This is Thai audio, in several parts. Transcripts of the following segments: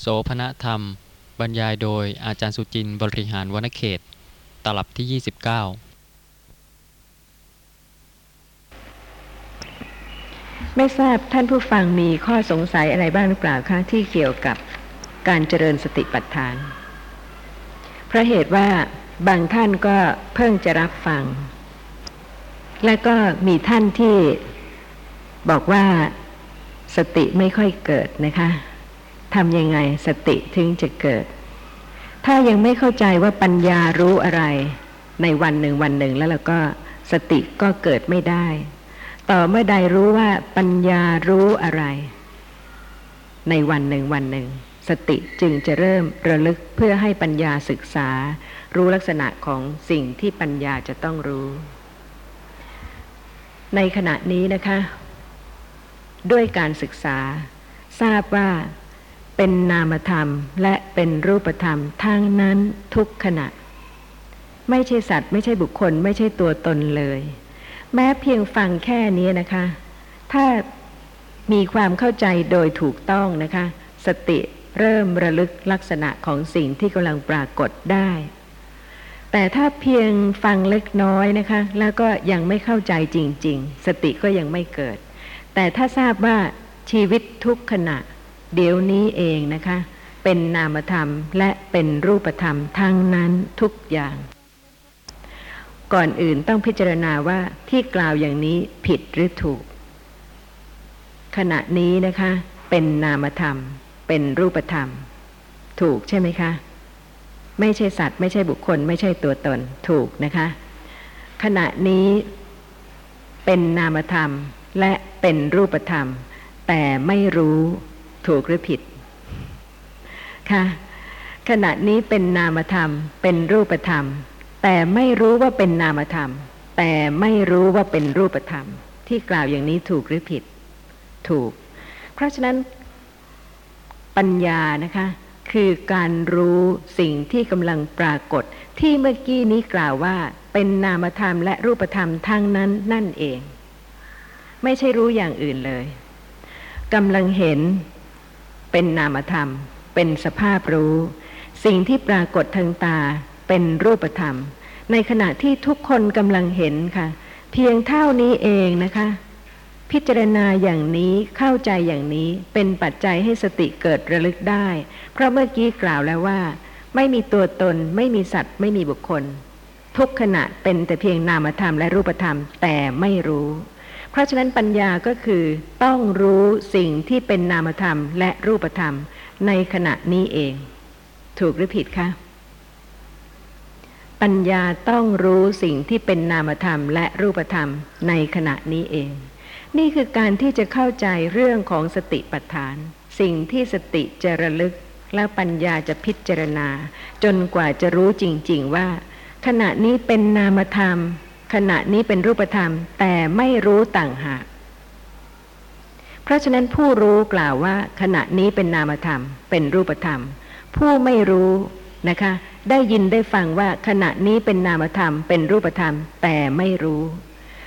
โสพณธรรม บรรยายโดยอาจารย์สุจินต์บริหารวนเขต ตลับที่ 29 ไม่ทราบท่านผู้ฟังมีข้อสงสัยอะไรบ้างหรือเปล่าคะที่เกี่ยวกับการเจริญสติปัฏฐาน เพราะเหตุว่าบางท่านก็เพิ่งจะรับฟัง และก็มีท่านที่บอกว่าสติไม่ค่อยเกิดนะคะ ทำยังไงสติถึงจะเกิด ถ้ายังไม่เข้าใจว่าปัญญารู้อะไร ในวันหนึ่งวันหนึ่งแล้วเราก็สติก็เกิดไม่ได้ ต่อเมื่อใดรู้ว่าปัญญารู้อะไร ในวันหนึ่งวันหนึ่ง สติจึงจะเริ่มระลึกเพื่อให้ปัญญาศึกษา รู้ลักษณะของสิ่งที่ปัญญาจะต้องรู้ ในขณะนี้นะคะ ด้วยการศึกษาทราบว่า เป็นนามธรรมและเป็นรูปธรรมทั้งนั้นทุกขณะ ไม่ใช่สัตว์ ไม่ใช่บุคคล ไม่ใช่ตัวตนเลย แม้เพียงฟังแค่นี้นะคะ ถ้ามีความเข้าใจโดยถูกต้องนะคะ สติเริ่มระลึกลักษณะของสิ่งที่กำลังปรากฏได้ แต่ถ้าเพียงฟังเล็กน้อยนะคะ แล้วก็ยังไม่เข้าใจจริง ๆ สติก็ยังไม่เกิด แต่ถ้าทราบว่าชีวิตทุกขณะ เดี๋ยวนี้เองนะคะ เป็นนามธรรมและเป็นรูปธรรมทั้งนั้นทุกอย่าง ก่อนอื่นต้องพิจารณาว่าที่กล่าวอย่างนี้ผิดหรือถูก ขณะนี้นะคะ เป็นนามธรรม เป็นรูปธรรม ถูกใช่ไหมคะ ไม่ใช่สัตว์ ไม่ใช่บุคคล ไม่ใช่ตัวตนถูกนะคะ ขณะนี้เป็นนามธรรมและเป็นรูปธรรม แต่ไม่รู้ ถูกหรือผิด ค่ะ ขณะนี้เป็นนามธรรม เป็นรูปธรรม แต่ไม่รู้ว่าเป็นนามธรรม แต่ไม่รู้ว่าเป็นรูปธรรม ที่กล่าวอย่างนี้ถูกหรือผิด ถูก เพราะฉะนั้น ปัญญานะคะ คือการรู้สิ่งที่กำลังปรากฏ ที่เมื่อกี้นี้กล่าวว่า เป็นนามธรรมและรูปธรรมทั้งนั้นนั่นเอง ไม่ใช่รู้อย่างอื่นเลยกำลังเห็น เป็นนามธรรม เป็นสภาพรู้ สิ่งที่ปรากฏทางตาเป็นรูปธรรม ในขณะที่ทุกคนกำลังเห็นค่ะ เพียงเท่านี้เองนะคะ พิจารณาอย่างนี้เข้าใจอย่างนี้เป็นปัจจัยให้สติเกิดระลึกได้ เพราะเมื่อกี้กล่าวแล้วว่า ไม่มีตัวตน ไม่มีสัตว์ ไม่มีบุคคล ทุกขณะเป็นแต่เพียงนามธรรมและรูปธรรมแต่ไม่รู้ เพราะฉะนั้นปัญญาก็คือต้องรู้สิ่งที่เป็นนามธรรมและรูปธรรมในขณะนี้เอง ถูกหรือผิดคะปัญญาต้องรู้สิ่งที่เป็นนามธรรมและรูปธรรมในขณะนี้เอง นี่คือการที่จะเข้าใจเรื่องของสติปัฏฐาน สิ่งที่สติจะระลึก แล้วปัญญาจะพิจารณา จนกว่าจะรู้จริง ๆว่า ขณะนี้เป็นนามธรรม ขณะนี้เป็นรูปธรรม แต่ไม่รู้ต่างหาก เพราะฉะนั้นผู้รู้กล่าวว่า ขณะนี้เป็นนามธรรม เป็นรูปธรรม ผู้ไม่รู้นะคะ ได้ยินได้ฟังว่าขณะนี้เป็นนามธรรม เป็นรูปธรรม แต่ไม่รู้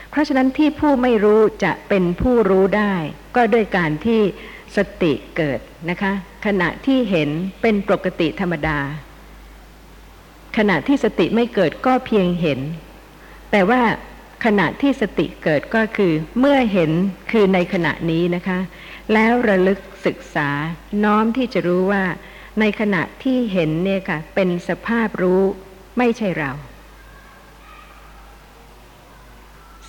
เพราะฉะนั้นที่ผู้ไม่รู้จะเป็นผู้รู้ได้ ก็ด้วยการที่สติเกิดนะคะ ขณะที่เห็นเป็นปกติธรรมดา ขณะที่สติไม่เกิดก็เพียงเห็น แต่ว่าขณะที่สติเกิดก็คือเมื่อเห็นคือในขณะนี้นะคะ แล้วระลึกศึกษาน้อมที่จะรู้ว่าในขณะที่เห็นเนี่ยค่ะ เป็นสภาพรู้ไม่ใช่เรา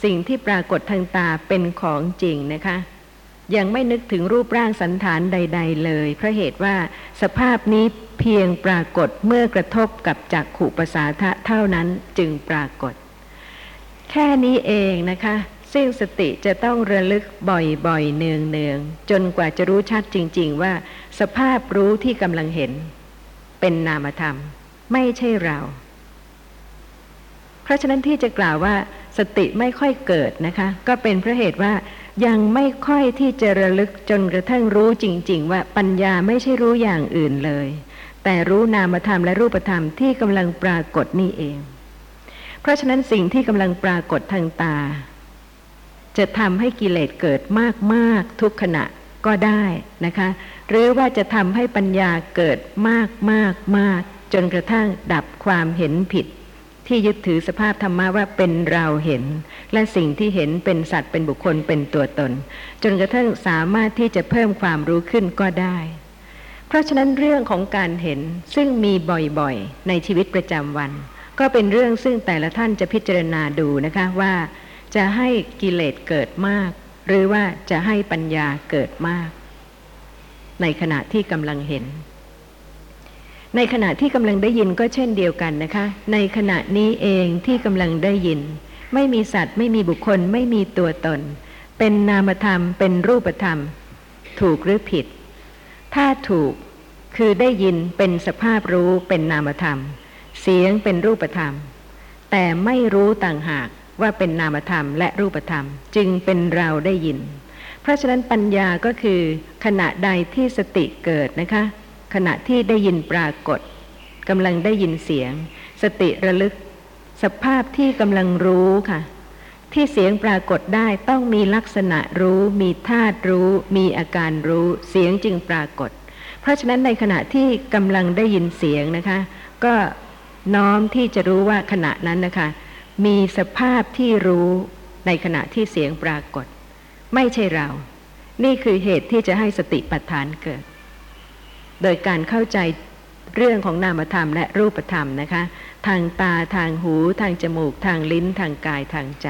สิ่งที่ปรากฏทางตาเป็นของจริงนะคะ ยังไม่นึกถึงรูปร่างสันฐานใด ๆ เลย เพราะเหตุว่าสภาพนี้เพียงปรากฏเมื่อกระทบกับจักขู่ประสาทะเท่านั้นจึงปรากฏ แค่นี้เองนะคะ ซึ่งสติจะต้องระลึกบ่อยๆ เนืองๆ จนกว่าจะรู้ชัดจริง ๆ ว่า สภาพรู้ที่กำลังเห็น เป็นนามธรรม ไม่ใช่เรา เพราะฉะนั้นที่จะกล่าวว่าสติไม่ค่อยเกิดนะคะ ก็เป็นเพราะเหตุว่ายังไม่ค่อยที่จะระลึกจนกระทั่งรู้จริง ๆ ว่าปัญญาไม่ใช่รู้อย่างอื่นเลย แต่รู้นามธรรมและรูปธรรมที่กำลังปรากฏนี่เอง เพราะฉะนั้นสิ่งที่กำลังปรากฏทางตา จะทำให้กิเลสเกิดมากๆทุกขณะก็ได้นะคะ หรือว่าจะทำให้ปัญญาเกิดมากมากมากจนกระทั่งดับความเห็นผิด ที่ยึดถือสภาพธรรมะว่าเป็นเราเห็น และสิ่งที่เห็นเป็นสัตว์เป็นบุคคลเป็นตัวตน จนกระทั่งสามารถที่จะเพิ่มความรู้ขึ้นก็ได้ เพราะฉะนั้นเรื่องของการเห็นซึ่งมีบ่อยๆ ในชีวิตประจำวัน ก็เป็นเรื่องซึ่งแต่ละท่านจะพิจารณาดูนะคะว่า จะให้กิเลสเกิดมาก หรือว่าจะให้ปัญญาเกิดมาก ในขณะที่กำลังเห็น ในขณะที่กำลังได้ยินก็เช่นเดียวกันนะคะ ในขณะนี้เองที่กำลังได้ยิน ไม่มีสัตว์ ไม่มีบุคคล ไม่มีตัวตน เป็นนามธรรม เป็นรูปธรรม ถูกหรือผิด ถ้าถูกคือได้ยินเป็นสภาพรู้เป็นนามธรรม เสียงเป็นรูปธรรม แต่ไม่รู้ต่างหากว่าเป็นนามธรรมและรูปธรรม จึงเป็นเราได้ยิน เพราะฉะนั้นปัญญาก็คือ ขณะใดที่สติเกิดนะคะ ขณะที่ได้ยินปรากฏกำลังได้ยินเสียง สติระลึก สภาพที่กำลังรู้ค่ะ ที่เสียงปรากฏได้ต้องมีลักษณะรู้ มีธาตุรู้ มีอาการรู้ เสียงจึงปรากฏ เพราะฉะนั้นในขณะที่กำลังได้ยินเสียงนะคะ ก็ น้อมที่จะรู้ว่าขณะนั้นนะคะ มีสภาพที่รู้ในขณะที่เสียงปรากฏ ไม่ใช่เรา นี่คือเหตุที่จะให้สติปัฏฐานเกิด โดยการเข้าใจเรื่องของนามธรรมและรูปธรรมนะคะ ทางตาทางหูทางจมูก ทางลิ้นทางกายทางใจ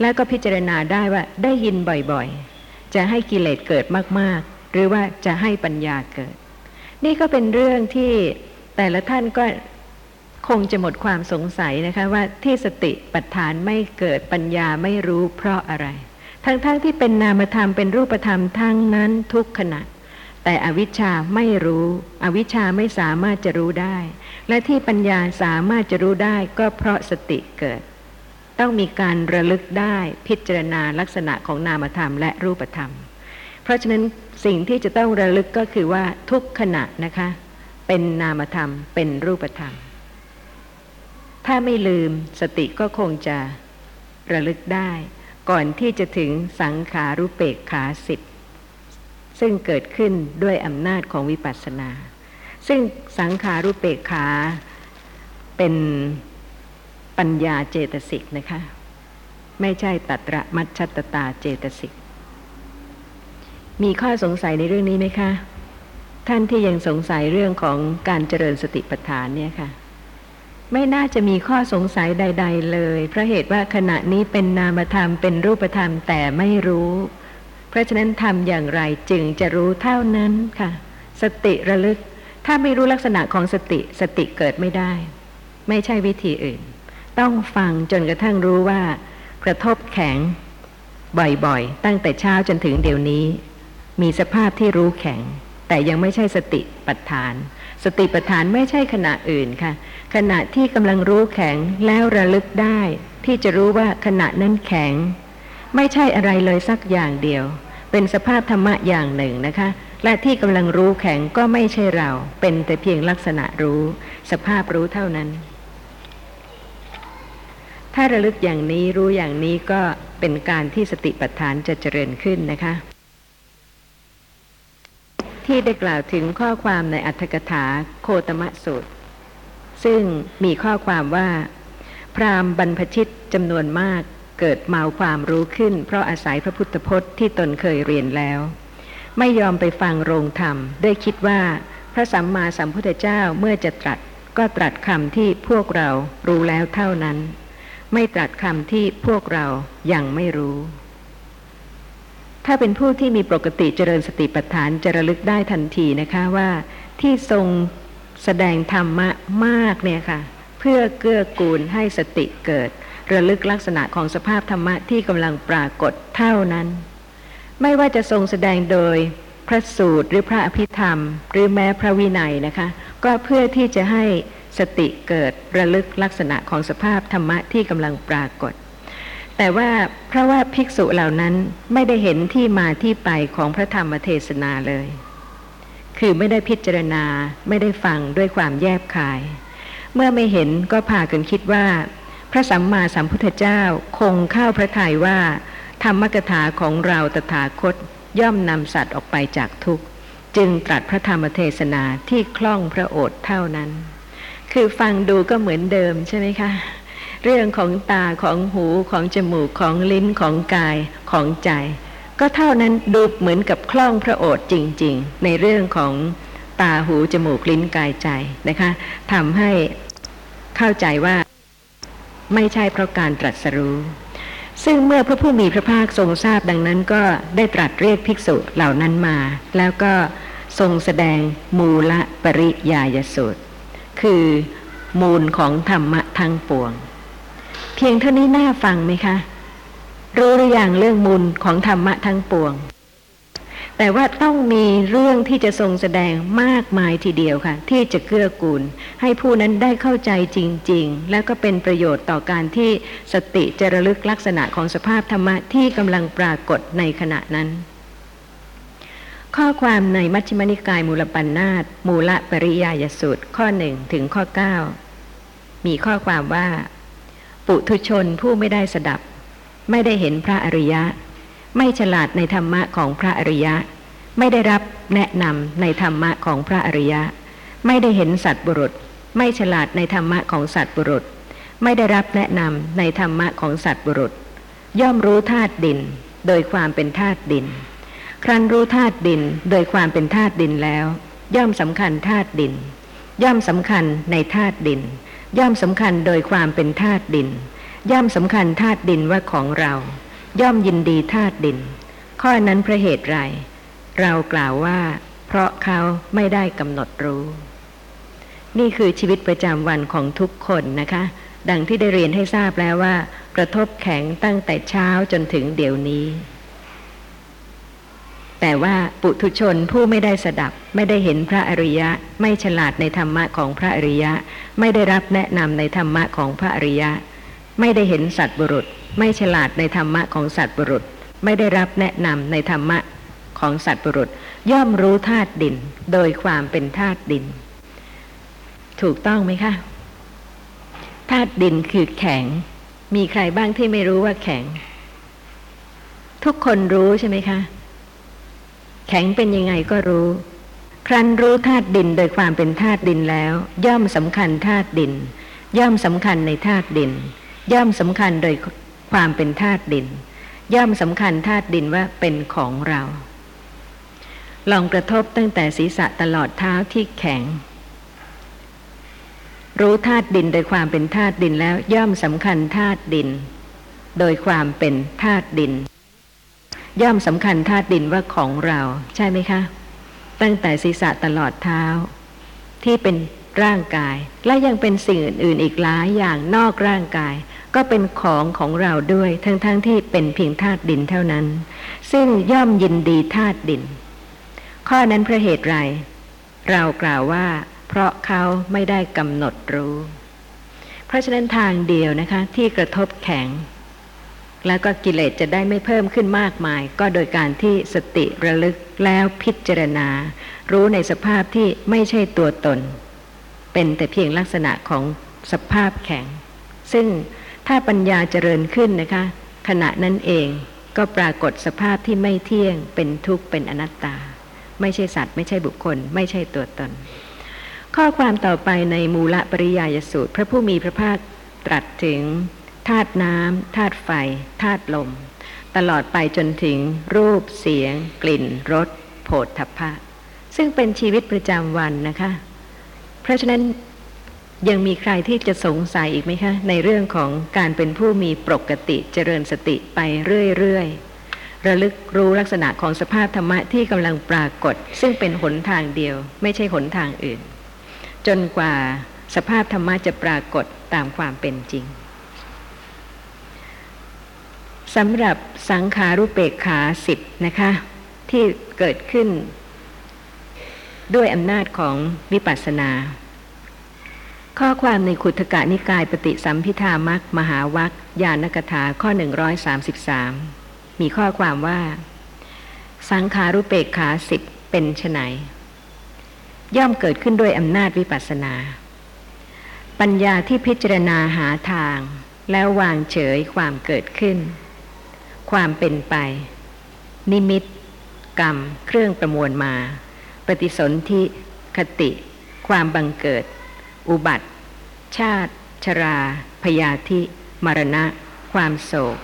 แล้วก็พิจารณาได้ว่าได้ยินบ่อยๆ จะให้กิเลสเกิดมากๆ หรือว่าจะให้ปัญญาเกิด นี่ก็เป็นเรื่องที่แต่ละท่านก็ คงจะหมดความสงสัยนะคะว่าที่สติปัฏฐานไม่เกิดปัญญาไม่รู้เพราะอะไร ทั้งๆทที่เป็นนามธรรมเป็นรูปธรรมทั้งนั้นทุกขณะ แต่อวิชชาไม่รู้ อวิชชาไม่สามารถจะรู้ได้ และที่ปัญญาสามารถจะรู้ได้ก็เพราะสติเกิด ต้องมีการระลึกได้พิจารณาลักษณะของนามธรรมและรูปธรรม เพราะฉะนั้นสิ่งที่จะต้องระลึกก็คือว่าทุกขณะนะคะ เป็นนามธรรมเป็นรูปธรรม ถ้าไม่ลืมสติก็คงจะระลึกได้ ก่อนที่จะถึงสังขารุเปกขาสิบซึ่งเกิดขึ้นด้วยอำนาจของวิปัสสนา ซึ่งสังขารุเปกขาเป็นปัญญาเจตสิกนะคะ ไม่ใช่ตัตระมัชชตตาเจตสิก มีข้อสงสัยในเรื่องนี้ไหมคะ ท่านที่ยังสงสัยเรื่องของการเจริญสติปัฏฐานเนี่ยค่ะ ไม่น่าจะมีข้อสงสัยใด ๆ เลย เพราะเหตุว่าขณะนี้เป็นนามธรรมเป็นรูปธรรมแต่ไม่รู้ เพราะฉะนั้นทำอย่างไรจึงจะรู้เท่านั้นค่ะ สติระลึก ถ้าไม่รู้ลักษณะของสติสติเกิดไม่ได้ ไม่ใช่วิธีอื่น ต้องฟังจนกระทั่งรู้ว่า กระทบแข็ง บ่อยๆ ตั้งแต่เช้าจนถึงเดี๋ยวนี้ มีสภาพที่รู้แข็ง แต่ยังไม่ใช่สติปัฏฐาน สติปัฏฐานไม่ใช่ขณะอื่นค่ะ ขณะที่กำลังรู้แข็งแล้วระลึกได้ ที่จะรู้ว่าขณะนั้นแข็ง ไม่ใช่อะไรเลยสักอย่างเดียว เป็นสภาพธรรมะอย่างหนึ่งนะคะ และที่กำลังรู้แข็งก็ไม่ใช่เรา เป็นแต่เพียงลักษณะรู้ สภาพรู้เท่านั้น ถ้าระลึกอย่างนี้รู้อย่างนี้ก็เป็นการที่สติปัฏฐานจะเจริญขึ้นนะคะ ที่ได้กล่าวถึงข้อความในอัตถกถาโคตมะสูตร ซึ่งมีข้อความว่า พราหมณ์บรรพชิตจำนวนมากเกิดเมาความรู้ขึ้น เพราะอาศัยพระพุทธพจน์ที่ตนเคยเรียนแล้ว ไม่ยอมไปฟังโรงธรรมด้วยคิดว่าพระสัมมาสัมพุทธเจ้าเมื่อจะตรัสก็ตรัสคำที่พวกเรารู้แล้วเท่านั้น ไม่ตรัสคำที่พวกเรายังไม่รู้ ถ้าเป็นผู้ที่มีปกติเจริญสติปัฏฐานจะระลึกได้ทันทีนะคะว่าที่ทรงแสดงธรรมะมากเนี่ยค่ะ เพื่อเกื้อกูลให้สติเกิด ระลึกลักษณะของสภาพธรรมะที่กำลังปรากฏเท่านั้น ไม่ว่าจะทรงแสดงโดยพระสูตรหรือพระอภิธรรม หรือแม้พระวินัยนะคะ ก็เพื่อที่จะให้สติเกิดระลึกลักษณะของสภาพธรรมะที่กำลังปรากฏ แต่ว่าเพราะว่าภิกษุเหล่านั้นไม่ได้เห็นที่มาที่ไปของพระธรรมเทศนาเลย คือไม่ได้พิจารณาไม่ได้ฟังด้วยความแยบคาย เมื่อไม่เห็นก็พากันคิดว่า พระสัมมาสัมพุทธเจ้าคงเข้าพระทัยว่า ธรรมกถาของเราตถาคตย่อมนำสัตว์ออกไปจากทุกข์ จึงตรัสพระธรรมเทศนาที่คล่องพระโอษฐ์เท่านั้น คือฟังดูก็เหมือนเดิมใช่ไหมคะ เรื่องของตาของหูของจมูกของลิ้นของกายของใจ ก็เท่านั้นดูเหมือนกับคล่องพระโอษฐ์จริง ๆ ในเรื่องของตาหูจมูกลิ้นกายใจนะคะทำให้เข้าใจว่าไม่ใช่เพราะการตรัสรู้ซึ่งเมื่อพระผู้มีพระภาคทรงทราบดังนั้นก็ได้ตรัสเรียกภิกษุเหล่านั้นมา แล้วก็ทรงแสดงมูลปริยายสูตร คือมูลของธรรมะทั้งปวง เพียงเท่านี้น่าฟังไหมคะ รู้หรืออยังเรื่องมูลของธรรมะทั้งปวง แต่ว่าต้องมีเรื่องที่จะทรงแสดงมากมายทีเดียวค่ะ ที่จะเกื้อกูล ให้ผู้นั้นได้เข้าใจจริง ๆ แล้วก็เป็นประโยชน์ต่อการที่สติจะระลึกลักษณะของสภาพธรรมะที่กำลังปรากฏในขณะนั้นข้อความในมัชฌิมนิกายมูลปัญนาตมูลปริยายสูตรข้อหนึ่งถึงข้อ 9 มีข้อความว่า ปุถุชนผู้ไม่ได้สดับ ไม่ได้เห็นพระอริยะ ไม่ฉลาดในธรรมะของพระอริยะ ไม่ได้รับแนะนำในธรรมะของพระอริยะ ไม่ได้เห็นสัตว์บุรุษ ไม่ฉลาดในธรรมะของสัตว์บุรุษ ไม่ได้รับแนะนำในธรรมะของสัตว์บุรุษ ย่อมรู้ธาตุดิน โดยความเป็นธาตุดิน ครั้นรู้ธาตุดินโดยความเป็นธาตุดินแล้ว ย่อมสำคัญธาตุดิน ย่อมสำคัญในธาตุดิน ย่อมสำคัญโดยความเป็นธาตุดิน ย่อมสำคัญธาตุดินว่าของเรา ย่อมยินดีธาตุดิน ข้อนั้นพระเหตุไร เรากล่าวว่า เพราะเขาไม่ได้กำหนดรู้ นี่คือชีวิตประจำวันของทุกคนนะคะ ดังที่ได้เรียนให้ทราบแล้วว่า กระทบแข็งตั้งแต่เช้าจนถึงเดี๋ยวนี้ แต่ว่าปุถุชนผู้ไม่ได้สดับ ไม่ได้เห็นพระอริยะ ไม่ฉลาดในธรรมะของพระอริยะ ไม่ได้รับแนะนำในธรรมะของพระอริยะ ไม่ได้เห็นสัตว์บุรุษ ไม่ฉลาดในธรรมะของสัตว์บุรุษ ไม่ได้รับแนะนำในธรรมะของสัตว์บุรุษ ย่อมรู้ธาตุดิน โดยความเป็นธาตุดิน ถูกต้องไหมคะธาตุดินคือแข็ง มีใครบ้างที่ไม่รู้ว่าแข็ง ทุกคนรู้ใช่ไหมคะ แข็งเป็นยังไงก็รู้ ครั้นรู้ธาตุดินโดยความเป็นธาตุดินแล้ว ย่อมสำคัญธาตุดิน ย่อมสำคัญในธาตุดิน ย่อมสำคัญโดยความเป็นธาตุดิน ย่อมสำคัญธาตุดินว่าเป็นของเรา ลองกระทบตั้งแต่ศีรษะตลอดเท้าที่แข็ง รู้ธาตุดินโดยความเป็นธาตุดินแล้วย่อมสำคัญธาตุดิน โดยความเป็นธาตุดิน ย่อมสำคัญธาตุดินว่าของเราใช่ไหมคะ ตั้งแต่ศีรษะตลอดเท้า ที่เป็นร่างกาย และยังเป็นสิ่งอื่นๆอีกหลายอย่างนอกร่างกาย ก็เป็นของของเราด้วย ทั้งๆทที่เป็นเพียงธาตุดินเท่านั้น ซึ่งย่อมยินดีธาตุดิน ข้อนั้นเพราะเหตุไร เรากล่าวว่า เพราะเขาไม่ได้กำหนดรู้ เพราะฉะนั้นทางเดียวนะคะที่กระทบแข็ง แล้วก็กิเลสจะได้ไม่เพิ่มขึ้นมากมาย ก็โดยการที่สติระลึกแล้วพิจารณา รู้ในสภาพที่ไม่ใช่ตัวตน เป็นแต่เพียงลักษณะของสภาพแข็ง ซึ่งถ้าปัญญาเจริญขึ้นนะคะ ขณะนั้นเองก็ปรากฏสภาพที่ไม่เที่ยง เป็นทุกข์เป็นอนัตตา ไม่ใช่สัตว์ ไม่ใช่บุคคล ไม่ใช่ตัวตน ข้อความต่อไปในมูลปริยายสูตร พระผู้มีพระภาคตรัสถึง ธาตุน้ำธาตุไฟธาตุลม ตลอดไปจนถึงรูปเสียง กลิ่นรสโผฏฐัพพะ ซึ่งเป็นชีวิตประจำวันนะคะ เพราะฉะนั้นยังมีใครที่จะสงสัยอีกไหมคะ ในเรื่องของการเป็นผู้มีปกติเจริญสติไปเรื่อยๆ ระลึกรู้ลักษณะของสภาพธรรมะที่กำลังปรากฏ ซึ่งเป็นหนทางเดียว ไม่ใช่หนทางอื่น จนกว่าสภาพธรรมะจะปรากฏตามความเป็นจริง สำหรับสังขารุเปกขาสิบนะคะ ที่เกิดขึ้น ด้วยอำนาจของวิปัสสนา ข้อความในขุทกะนิกายปฏิสัมพิธามักมหาวัคยานกถาข้อ 133 มีข้อความว่า สังขารุเปกขาสิบเป็นไฉนย่อมเกิดขึ้นด้วยอำนาจวิปัสสนา ปัญญาที่พิจารณาหาทางแล้ววางเฉยความเกิดขึ้น ความเป็นไป นิมิต กรรม เครื่องประมวลมา ปฏิสนธิคติ ความบังเกิด อุบัติ ชาติ ชรา พยาธิ มรณะ ความโศก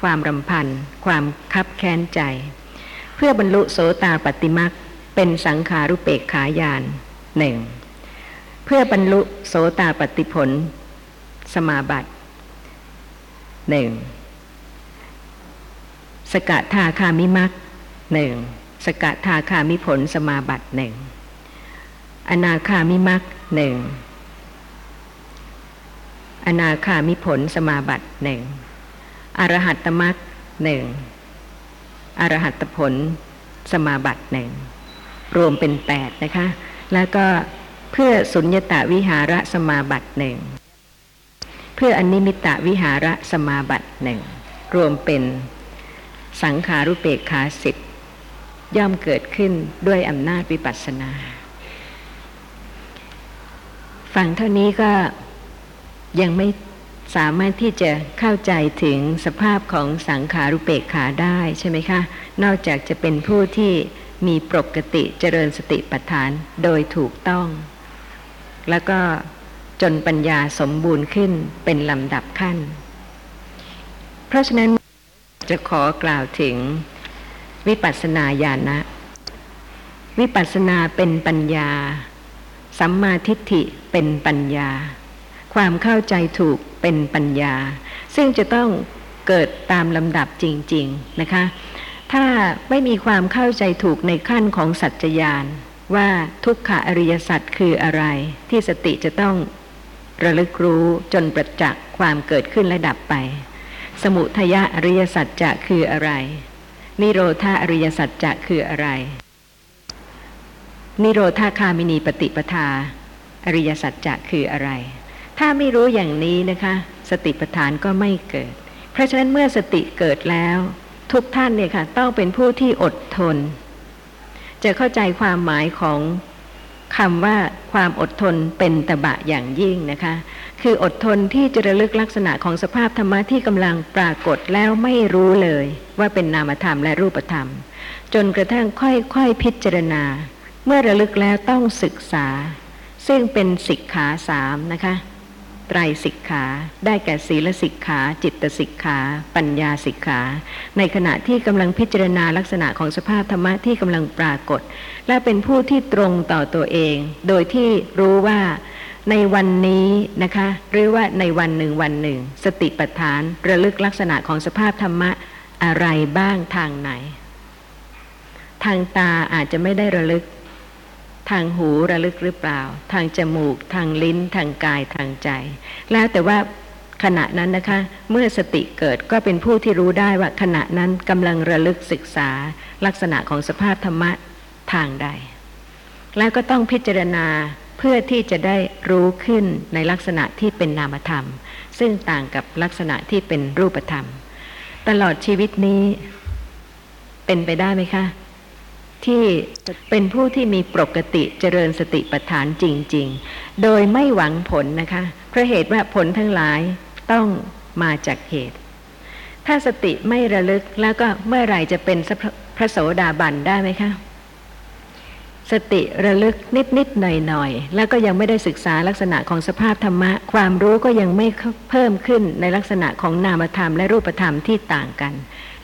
ความรำพัน ความคับแค้นใจ เพื่อบรรลุโสตาปฏิมักเป็นสังขารุเปกขายานหนึ่งเพื่อบรรลุโสตาปฏิผล สมาบัติหนึ่ง สกทาคามิมักหนึ่งสกทาคามิผลสมาบัติหนึ่งอนาคามิมักหนึ่งอนาคามิผลสมาบัติหนึ่งอรหัตตมักหนึ่งอรหัตผลสมาบัติหนึ่งรวมเป็นแปดนะคะ แล้วก็เพื่อสุญญตาวิหาระสมาบัติหนึ่งเพื่ออนิมิตาวิหาระสมาบัติหนึ่งรวมเป็น สังขารุเปกขาสิบย่อมเกิดขึ้นด้วยอำนาจวิปัสสนา ฟังเท่านี้ก็ยังไม่สามารถที่จะเข้าใจถึงสภาพของสังขารุเปกขาได้ใช่ไหมคะ นอกจากจะเป็นผู้ที่มีปกติเจริญสติปัฏฐานโดยถูกต้อง แล้วก็จนปัญญาสมบูรณ์ขึ้นเป็นลำดับขั้น เพราะฉะนั้น จะขอกล่าวถึง วิปัสสนาญาณะวิปัสสนาเป็นปัญญา สัมมาทิฏฐิเป็นปัญญา ความเข้าใจถูกเป็นปัญญา ซึ่งจะต้องเกิดตามลำดับจริง ๆนะคะ ถ้าไม่มีความเข้าใจถูกในขั้นของสัจจญาณว่าทุกขอริยสัจคืออะไร ที่สติจะต้องระลึกรู้จนประจักษ์ความเกิดขึ้นและดับไป สมุทยะอริยสัจจะคืออะไร นิโรธาอริยสัจจะคืออะไร นิโรธาคามินีปฏิปทา อริยสัจจะคืออะไร ถ้าไม่รู้อย่างนี้นะคะ สติปัฏฐานก็ไม่เกิด เพราะฉะนั้นเมื่อสติเกิดแล้ว ทุกท่านเนี่ยค่ะต้องเป็นผู้ที่อดทน จะเข้าใจความหมายของคำว่าความอดทนเป็นตบะอย่างยิ่งนะคะ คืออดทนที่จะระลึกลักษณะของสภาพธรรมะที่กำลังปรากฏแล้วไม่รู้เลย ว่าเป็นนามธรรมและรูปธรรม จนกระทั่งค่อยๆพิจารณา เมื่อระลึกแล้วต้องศึกษา ซึ่งเป็นสิกขาสามนะคะไตรสิกขาได้แก่ศีลสิกขาจิตสิกขา ปัญญาสิกขา ในขณะที่กำลังพิจารณาลักษณะของสภาพธรรมะที่กำลังปรากฏ และเป็นผู้ที่ตรงต่อตัวเอง โดยที่รู้ว่า ในวันนี้นะคะ หรือว่าในวันหนึ่งวันหนึ่ง สติปัฏฐานระลึกลักษณะของสภาพธรรมะอะไรบ้างทางไหน ทางตาอาจจะไม่ได้ระลึก ทางหูระลึกหรือเปล่า ทางจมูก ทางลิ้น ทางกายทางใจ แล้วแต่ว่าขณะนั้นนะคะ เมื่อสติเกิดก็เป็นผู้ที่รู้ได้ว่าขณะนั้นกำลังระลึกศึกษาลักษณะของสภาพธรรมะทางใด แล้วก็ต้องพิจารณา เพื่อที่จะได้รู้ขึ้นในลักษณะที่เป็นนามธรรม ซึ่งต่างกับลักษณะที่เป็นรูปธรรม ตลอดชีวิตนี้เป็นไปได้ไหมคะ ที่เป็นผู้ที่มีปกติเจริญสติปัฏฐานจริง ๆ โดยไม่หวังผลนะคะเพราะเหตุว่าผลทั้งหลายต้องมาจากเหตุ ถ้าสติไม่ระลึกแล้วก็เมื่อไหร่จะเป็นพระโสดาบันได้ไหมคะ สติระลึกนิดนิดหน่อยหน่อยแล้วก็ยังไม่ได้ศึกษาลักษณะของสภาพธรรมะ ความรู้ก็ยังไม่เพิ่มขึ้นในลักษณะของนามธรรมและรูปธรรมที่ต่างกัน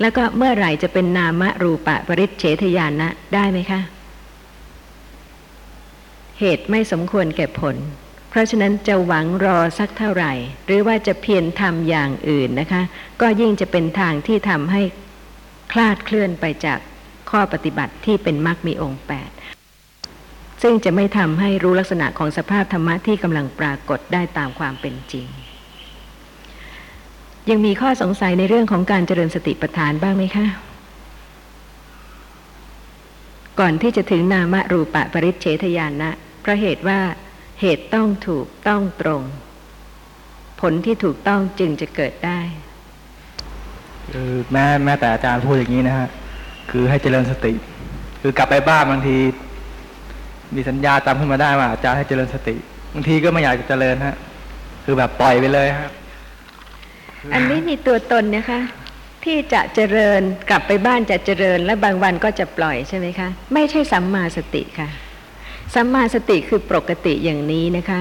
แล้วก็เมื่อไหร่จะเป็นนามรูปะปริเฉทญาณะได้ไหมคะ เหตุไม่สมควรแก่ผล เพราะฉะนั้นจะหวังรอสักเท่าไหร่ หรือว่าจะเพียรทำอย่างอื่นนะคะ ก็ยิ่งจะเป็นทางที่ทำให้คลาดเคลื่อนไปจากข้อปฏิบัติที่เป็นมรรคมีองค์แปด ซึ่งจะไม่ทำให้รู้ลักษณะของสภาพธรรมะที่กำลังปรากฏได้ตามความเป็นจริง ยังมีข้อสงสัยในเรื่องของการเจริญสติปัฏฐานบ้างไหมคะ ก่อนที่จะถึงนามรูปะปริเฉทญาณนะเพราะเหตุว่าเหตุต้องถูกต้องตรง ผลที่ถูกต้องจึงจะเกิดได้คือแม้แม้แต่อาจารย์พูดอย่างนี้นะฮะคือให้เจริญสติ คือกลับไปบ้านบางที มีสัญญาจำขึ้นมาได้ว่าอาจารย์ให้เจริญสติบางทีก็ไม่อยากจะเจริญฮะ คือแบบปล่อยไปเลยฮะอันนี้มีตัวตนนะคะ ที่จะเจริญกลับไปบ้านจะเจริญ และบางวันก็จะปล่อยใช่ไหมคะ ไม่ใช่สัมมาสติค่ะ สัมมาสติคือปกติอย่างนี้นะคะ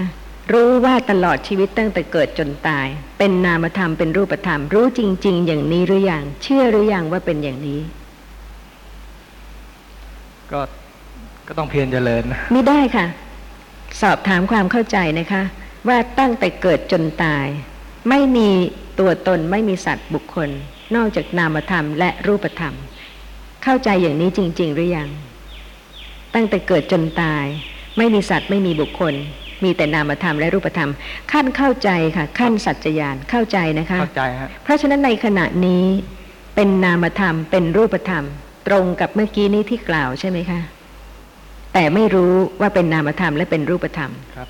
รู้ว่าตลอดชีวิตตั้งแต่เกิดจนตาย เป็นนามธรรมเป็นรูปธรรม รู้จริง ๆ อย่างนี้หรืออยังเชื่อหรือยังว่าเป็นอย่างนี้ ก็ ก็ต้องเพียรเจริญไม่ได้ค่ะ สอบถามความเข้าใจนะคะ ว่าตั้งแต่เกิดจนตาย ไม่มีตัวตนไม่มีสัตว์บุคคล นอกจากนามธรรมและรูปธรรม เข้าใจอย่างนี้จริง ๆ หรือยัง ตั้งแต่เกิดจนตาย ไม่มีสัตว์ไม่มีบุคคล มีแต่นามธรรมและรูปธรรม ขั้นเข้าใจค่ะ ขั้นสัจจญาณเข้าใจนะคะเข้าใจฮะเพราะฉะนั้นในขณะนี้เป็นนามธรรมเป็นรูปธรรม ตรงกับเมื่อกี้นี้ที่กล่าวใช่ไหมคะ แต่ไม่รู้ว่าเป็นนามธรรมและเป็นรูปธรรมครับ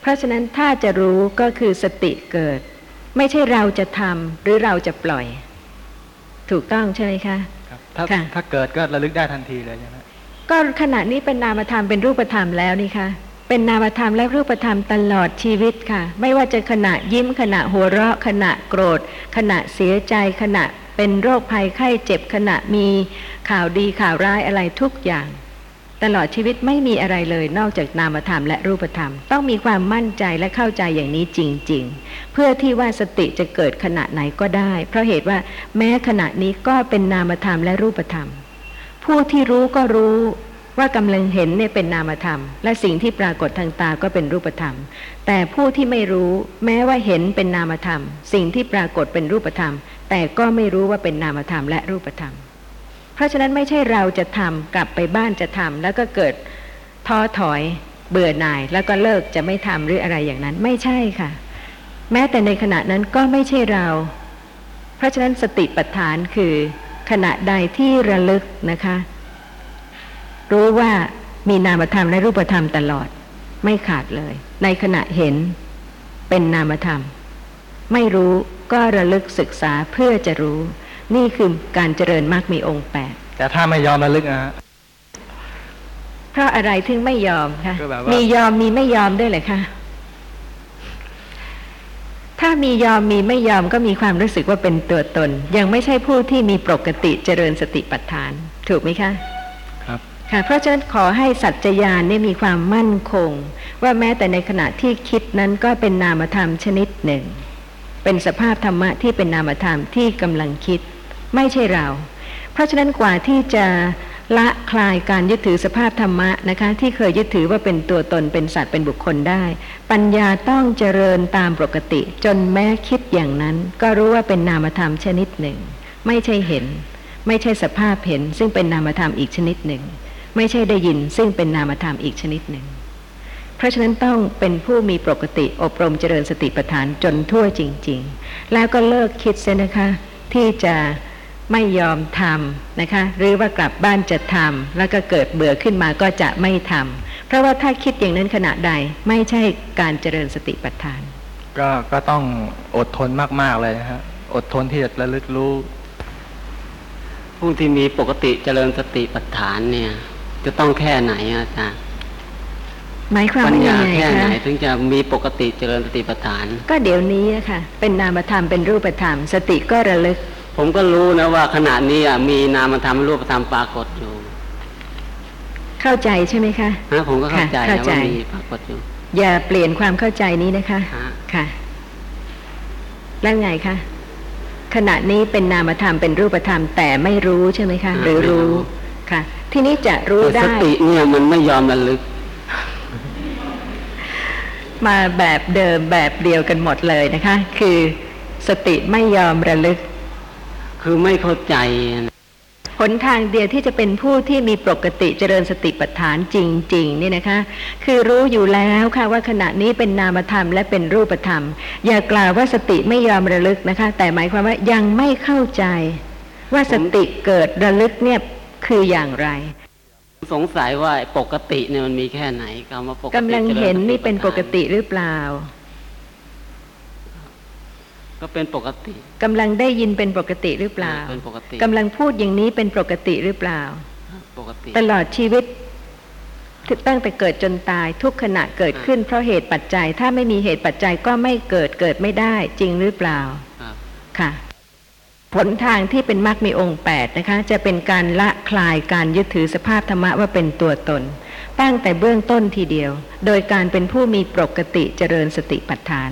เพราะฉะนั้นถ้าจะรู้ก็คือสติเกิด ไม่ใช่เราจะทำหรือเราจะปล่อย ถูกต้องใช่ไหมคะครับถ้าค่ะถ้าเกิดก็ระลึกได้ทันทีเลยใช่ไหมก็ขณะนี้เป็นนามธรรมเป็นรูปธรรมแล้วนี่คะเป็นนามธรรมและรูปธรรมตลอดชีวิตค่ะ ไม่ว่าจะขณะยิ้มขณะหัวเราะ ขณะโกรธ ขณะเสียใจ ขณะเป็นโรคภัยไข้เจ็บขณะมีข่าวดีข่าวร้ายอะไรทุกอย่าง ตลอดชีวิตไม่มีอะไรเลยนอกจากนามธรรมและรูปธรรม ต้องมีความมั่นใจและเข้าใจอย่างนี้จริง ๆ เพื่อที่ว่าสติจะเกิดขณะไหนก็ได้ เพราะเหตุว่าแม้ขณะนี้ก็เป็นนามธรรมและรูปธรรม ผู้ที่รู้ก็รู้ว่ากำลังเห็นเนี่ยเป็นนามธรรม และสิ่งที่ปรากฏทางตาก็เป็นรูปธรรม แต่ผู้ที่ไม่รู้แม้ว่าเห็นเป็นนามธรรม สิ่งที่ปรากฏเป็นรูปธรรม แต่ก็ไม่รู้ว่าเป็นนามธรรมและรูปธรรม เพราะฉะนั้นไม่ใช่เราจะทำกลับไปบ้านจะทำแล้วก็เกิดท้อถอยเบื่อหน่าย แล้วก็เลิกจะไม่ทำหรืออะไรอย่างนั้นไม่ใช่ค่ะ แม้แต่ในขณะนั้นก็ไม่ใช่เรา เพราะฉะนั้นสติปัฏฐานคือขณะใดที่ระลึกนะคะ รู้ว่ามีนามธรรมและรูปธรรมตลอด ไม่ขาดเลย ในขณะเห็นเป็นนามธรรม ไม่รู้ก็ระลึกศึกษาเพื่อจะรู้ นี่คือการเจริญมรรคมีองค์แปดแต่ถ้าไม่ยอมระลึกนะฮะเพราะอะไรถึงไม่ยอมคะก็แบบว่ามีมียอมมีไม่ยอมด้วยเลยคะถ้ามียอมมีไม่ยอมก็มีความรู้สึกว่าเป็นตัวตน ยังไม่ใช่ผู้ที่มีปกติเจริญสติปัฏฐาน ถูกไหมคะครับค่ะเพราะฉะนั้นขอให้สัจจญาณเนี่ยมีความมั่นคง ว่าแม้แต่ในขณะที่คิดนั้นก็เป็นนามธรรมชนิดหนึ่ง เป็นสภาพธรรมะที่เป็นนามธรรมที่กำลังคิด ไม่ใช่เรา เพราะฉะนั้นกว่าที่จะละคลายการยึดถือสภาพธรรมะนะคะ ที่เคยยึดถือว่าเป็นตัวตนเป็นสัตว์เป็นบุคคลได้ ปัญญาต้องเจริญตามปกติ จนแม้คิดอย่างนั้น ก็รู้ว่าเป็นนามธรรมชนิดหนึ่ง ไม่ใช่เห็น ไม่ใช่สภาพเห็น ซึ่งเป็นนามธรรมอีกชนิดหนึ่ง ไม่ใช่ได้ยิน ซึ่งเป็นนามธรรมอีกชนิดหนึ่ง เพราะฉะนั้นต้องเป็นผู้มีปกติอบรมเจริญสติปัฏฐานจนทั่วจริง ๆ แล้วก็เลิกคิดเสียนะคะ ที่จะ ไม่ยอมทำนะคะ หรือว่ากลับบ้านจะทำแล้วก็เกิดเบื่อขึ้นมาก็จะไม่ทำเพราะว่าถ้าคิดอย่างนั้นขณะใดไม่ใช่การเจริญสติปัฏฐาน ก็ก็ต้องอดทนมากๆเลยนะฮะอดทนที่จะระลึกรู้ผู้ที่มีปกติเจริญสติปัฏฐานเนี่ย จะต้องแค่ไหนอะอาจารย์หมายความปัญว่ายัญางไงแค่ไหนคะถึงจะมีปกติเจริญสติปัฏฐาน ก็เดี๋ยวนี้อะค่ะ เป็นนามธรรมเป็นรูปธรรม สติก็ระลึก ผมก็รู้นะว่าขณะนี้อะมีนามธรรมรูปธรรมปรากฏอยู่ เข้าใจใช่ไหมคะนะผมก็เข้าใจค่ะเข้านะใจว่ามีปรากฏอยู่ อย่าเปลี่ยนความเข้าใจนี้นะคะฮะค่ะ แล้วไงคะขณะนี้เป็นนามธรรมเป็นรูปธรรมแต่ไม่รู้ใช่ไหมคะหรือรู้ค่ะ ทีนี้จะรู้แต่สได้ติเนี่ยมันไม่ยอมระลึก มาแบบเดิมแบบเดียวกันหมดเลยนะคะ คือสติไม่ยอมระลึก คือไม่เข้าใจนะหนทางเดียวที่จะเป็นผู้ที่มีปกติเจริญสติปัฏฐานจริงๆนี่นะคะ คือรู้อยู่แล้วค่ะว่าขณะนี้เป็นนามธรรมและเป็นรูปธรรม อย่ากล่าวว่าสติไม่ยอมระลึกนะคะ แต่หมายความว่ายังไม่เข้าใจ ว่าสติเกิดระลึกเนี่ยคืออย่างไร สงสัยว่าปกติเนี่ยมันมีแค่ไหนคำว่าปกติกำลังจริญเห็นนี่เป็นปกติฐาหรือเปล่า ก็เป็นปกติกำลังได้ยินเป็นปกติหรือเปล่าเป็นปกติกำลังพูดอย่างนี้เป็นปกติหรือเปล่า ปกติ ตลอดชีวิตตั้งแต่เกิดจนตายทุกขณะเกิดขึ้นเพราะเหตุปัจจัย ถ้าไม่มีเหตุปัจจัยก็ไม่เกิดเกิดไม่ได้จริงหรือเปล่าครับค่ะ ผลทางที่เป็นมรรคมีองค์แปดนะคะ จะเป็นการละคลายการยึดถือสภาพธรรมะว่าเป็นตัวตน ตั้งแต่เบื้องต้นทีเดียว โดยการเป็นผู้มีปกติเจริญสติปัฏฐาน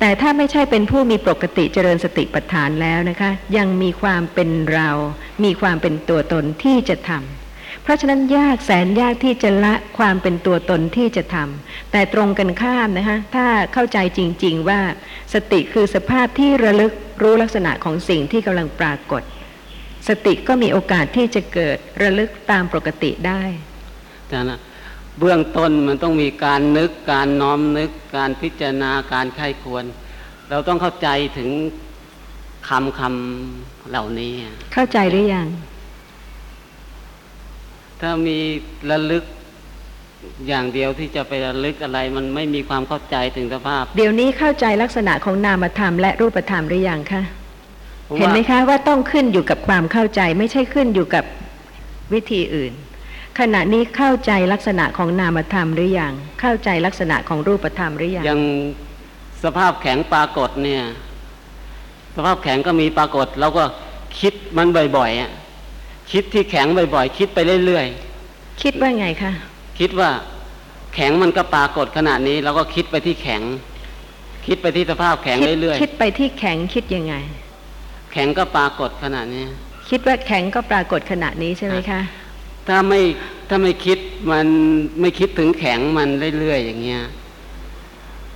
แต่ถ้าไม่ใช่เป็นผู้มีปกติเจริญสติปัฏฐานแล้วนะคะ ยังมีความเป็นเรา มีความเป็นตัวตนที่จะทำเพราะฉะนั้นยากแสนยากที่จะละความเป็นตัวตนที่จะทำแต่ตรงกันข้ามนะคะถ้าเข้าใจจริง ๆ ว่า สติคือสภาพที่ระลึกรู้ลักษณะของสิ่งที่กำลังปรากฏ สติก็มีโอกาสที่จะเกิดระลึกตามปกติได้อาจารย์นะ เบื้องต้นมันต้องมีการนึกการน้อมนึกการพิจารณาการไข้ควร เราต้องเข้าใจถึงคำคำเหล่านี้ เข้าใจหรือยัง ถ้ามีระลึกอย่างเดียวที่จะไประลึกอะไร มันไม่มีความเข้าใจถึงสภาพ เดี๋ยวนี้เข้าใจลักษณะของนามธรรมและรูปธรรมหรือยังคะผมเห็นว่าไหมคะว่าต้องขึ้นอยู่กับความเข้าใจ ไม่ใช่ขึ้นอยู่กับวิธีอื่น ขณะนี้เข้าใจลักษณะของนามธรรมหรือยัง เข้าใจลักษณะของรูปธรรมหรือยัง ยังสภาพแข็งปรากฏเนี่ย สภาพแข็งก็มีปรากฏเราก็คิดมันบ่อยๆอะคิดที่แข็งบ่อยๆ คิดไปเรื่อยๆ คิดว่าไงคะ คิดว่าแข็งมันก็ปรากฏขนาดนี้เราก็คิดไปที่แข็ง คิดไปที่สภาพแข็งคิดเรื่อยคิดไปที่แข็งคิดยังไงๆแข็งก็ปรากฏขนาดนี้ คิดว่าแข็งก็ปรากฏขณะนี้ใช่ไหมคะ ถ้าไม่ถ้าไม่คิดมันไม่คิดถึงแข็งมันเรื่อยๆอย่างเงี้ย